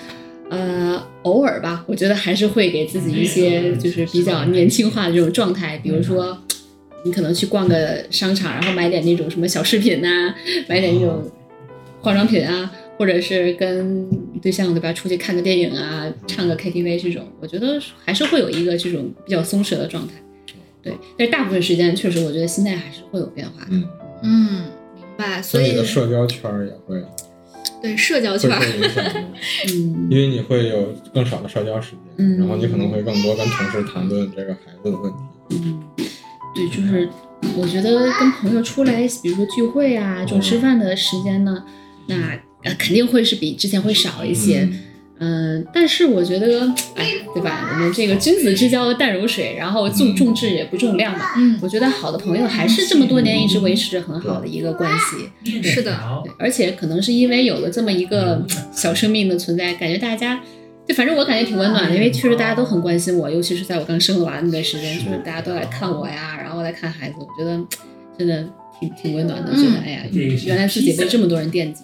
呃，偶尔吧，我觉得还是会给自己一些就是比较年轻化的这种状态，比如说，你可能去逛个商场，然后买点那种什么小饰品呐、买点那种化妆品啊，或者是跟对象对吧出去看个电影啊，唱个 KTV 这种，我觉得还是会有一个这种比较松弛的状态。对，但是大部分时间确实，我觉得心态还是会有变化的。嗯，嗯，明白。所以所以你的社交圈儿也会对社交圈。嗯因为你会有更少的社交时间，嗯然后你可能会更多跟同事谈论这个孩子的问题。嗯，对，就是我觉得跟朋友出来，比如说聚会啊，这种吃饭的时间呢，那呃肯定会是比之前会少一些。嗯嗯，但是我觉得，哎，对吧？我们这个君子之交淡如水，然后重重质也不重量嘛。嗯，我觉得好的朋友还是这么多年一直维持着很好的一个关系。是的，而且可能是因为有了这么一个小生命的存在，感觉大家，就反正我感觉挺温暖的，因为确实大家都很关心我，尤其是在我刚生了娃那段时间，就是大家都来看我呀，然后来看孩子，我觉得真的挺挺温暖的，觉得哎呀，原来自己被这么多人惦记。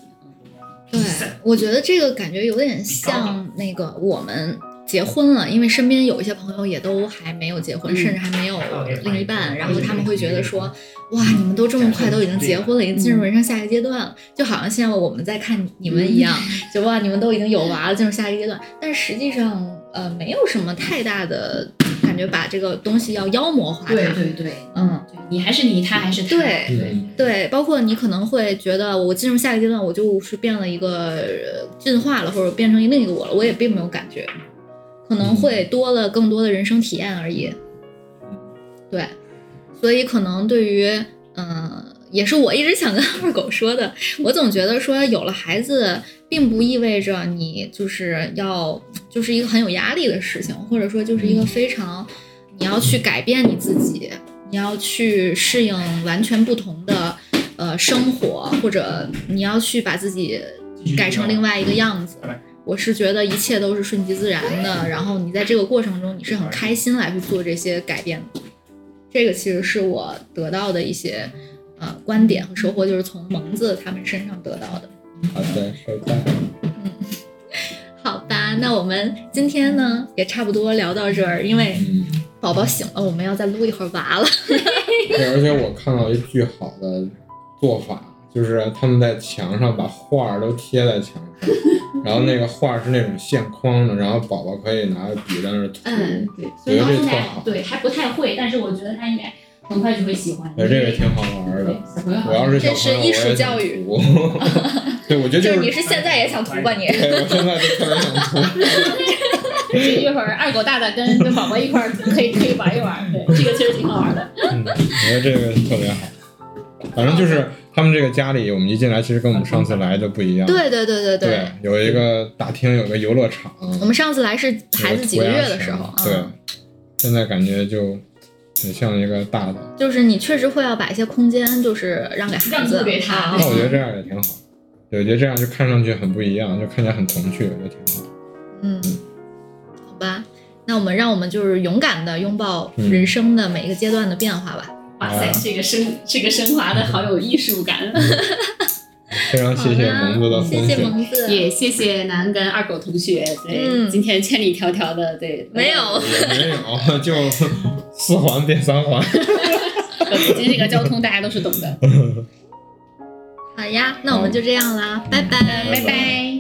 对，我觉得这个感觉有点像那个我们结婚了，因为身边有一些朋友也都还没有结婚，嗯。甚至还没有另一半，然后他们会觉得说，哇，你们都这么快都已经结婚了，已经进入人生下一个阶段了，就好像现在我们在看你们一样，就哇，你们都已经有娃了，进入下一个阶段，但实际上，呃，没有什么太大的感觉，把这个东西要妖魔化。对对对，嗯，对你还是你，他还是他。对嗯对，包括你可能会觉得我进入下一个阶段，我就是变了一个呃进化了，或者变成另一个我了，我也并没有感觉，可能会多了更多的人生体验而已。对，所以可能对于嗯、呃也是我一直想跟二狗说的，我总觉得说有了孩子，并不意味着你就是要就是一个很有压力的事情，或者说就是一个非常你要去改变你自己，你要去适应完全不同的呃生活，或者你要去把自己改成另外一个样子。我是觉得一切都是顺其自然的，然后你在这个过程中你是很开心来去做这些改变的。这个其实是我得到的一些呃观点和收获，就是从萌子他们身上得到的。好的，收到。好吧，那我们今天呢也差不多聊到这儿，因为嗯，宝宝醒了，我们要再撸一会儿娃了。对，而且我看到一巨好的做法，就是他们在墙上把画儿都贴在墙上，然后那个画儿是那种线框的，然后宝宝可以拿着笔在那儿涂。嗯，对，我觉得这特所以到现在好，对还不太会，但是我觉得他应该很快就会喜欢。哎，这个挺好玩的。我要是小这是艺术朋友我也想教育涂 对，我觉得就是是你是现在也想涂吧你？对，我现在就特别想涂。一会儿二狗大大跟跟宝宝一块儿可以可以玩一玩，对，这个确实挺好玩的。嗯，我觉得这个特别好。反正就是他们这个家里，我们一进来，其实跟我们上次来的不一样。对对对对对，有一个大厅，有个游乐场。我们上次来是孩子几个月的时候，对嗯，，现在感觉就很像一个大的。就是你确实会要把一些空间，就是让给孩子，给他啊那我觉得这样也挺好。对，我觉得这样就看上去很不一样，就看起来很童趣，我觉得挺好。嗯，好吧，那我们让我们就是勇敢的拥抱嗯人生的每一个阶段的变化吧。哇塞，这个升这个升华的好有艺术感。非常谢谢好啦萌子的分享。谢谢萌子，也谢谢南跟二狗同学，对，嗯今天千里迢迢的，对，没有也没有，就四环变三环。北京这个交通大家都是懂的。好呀，那我们就这样啦，拜拜，拜拜。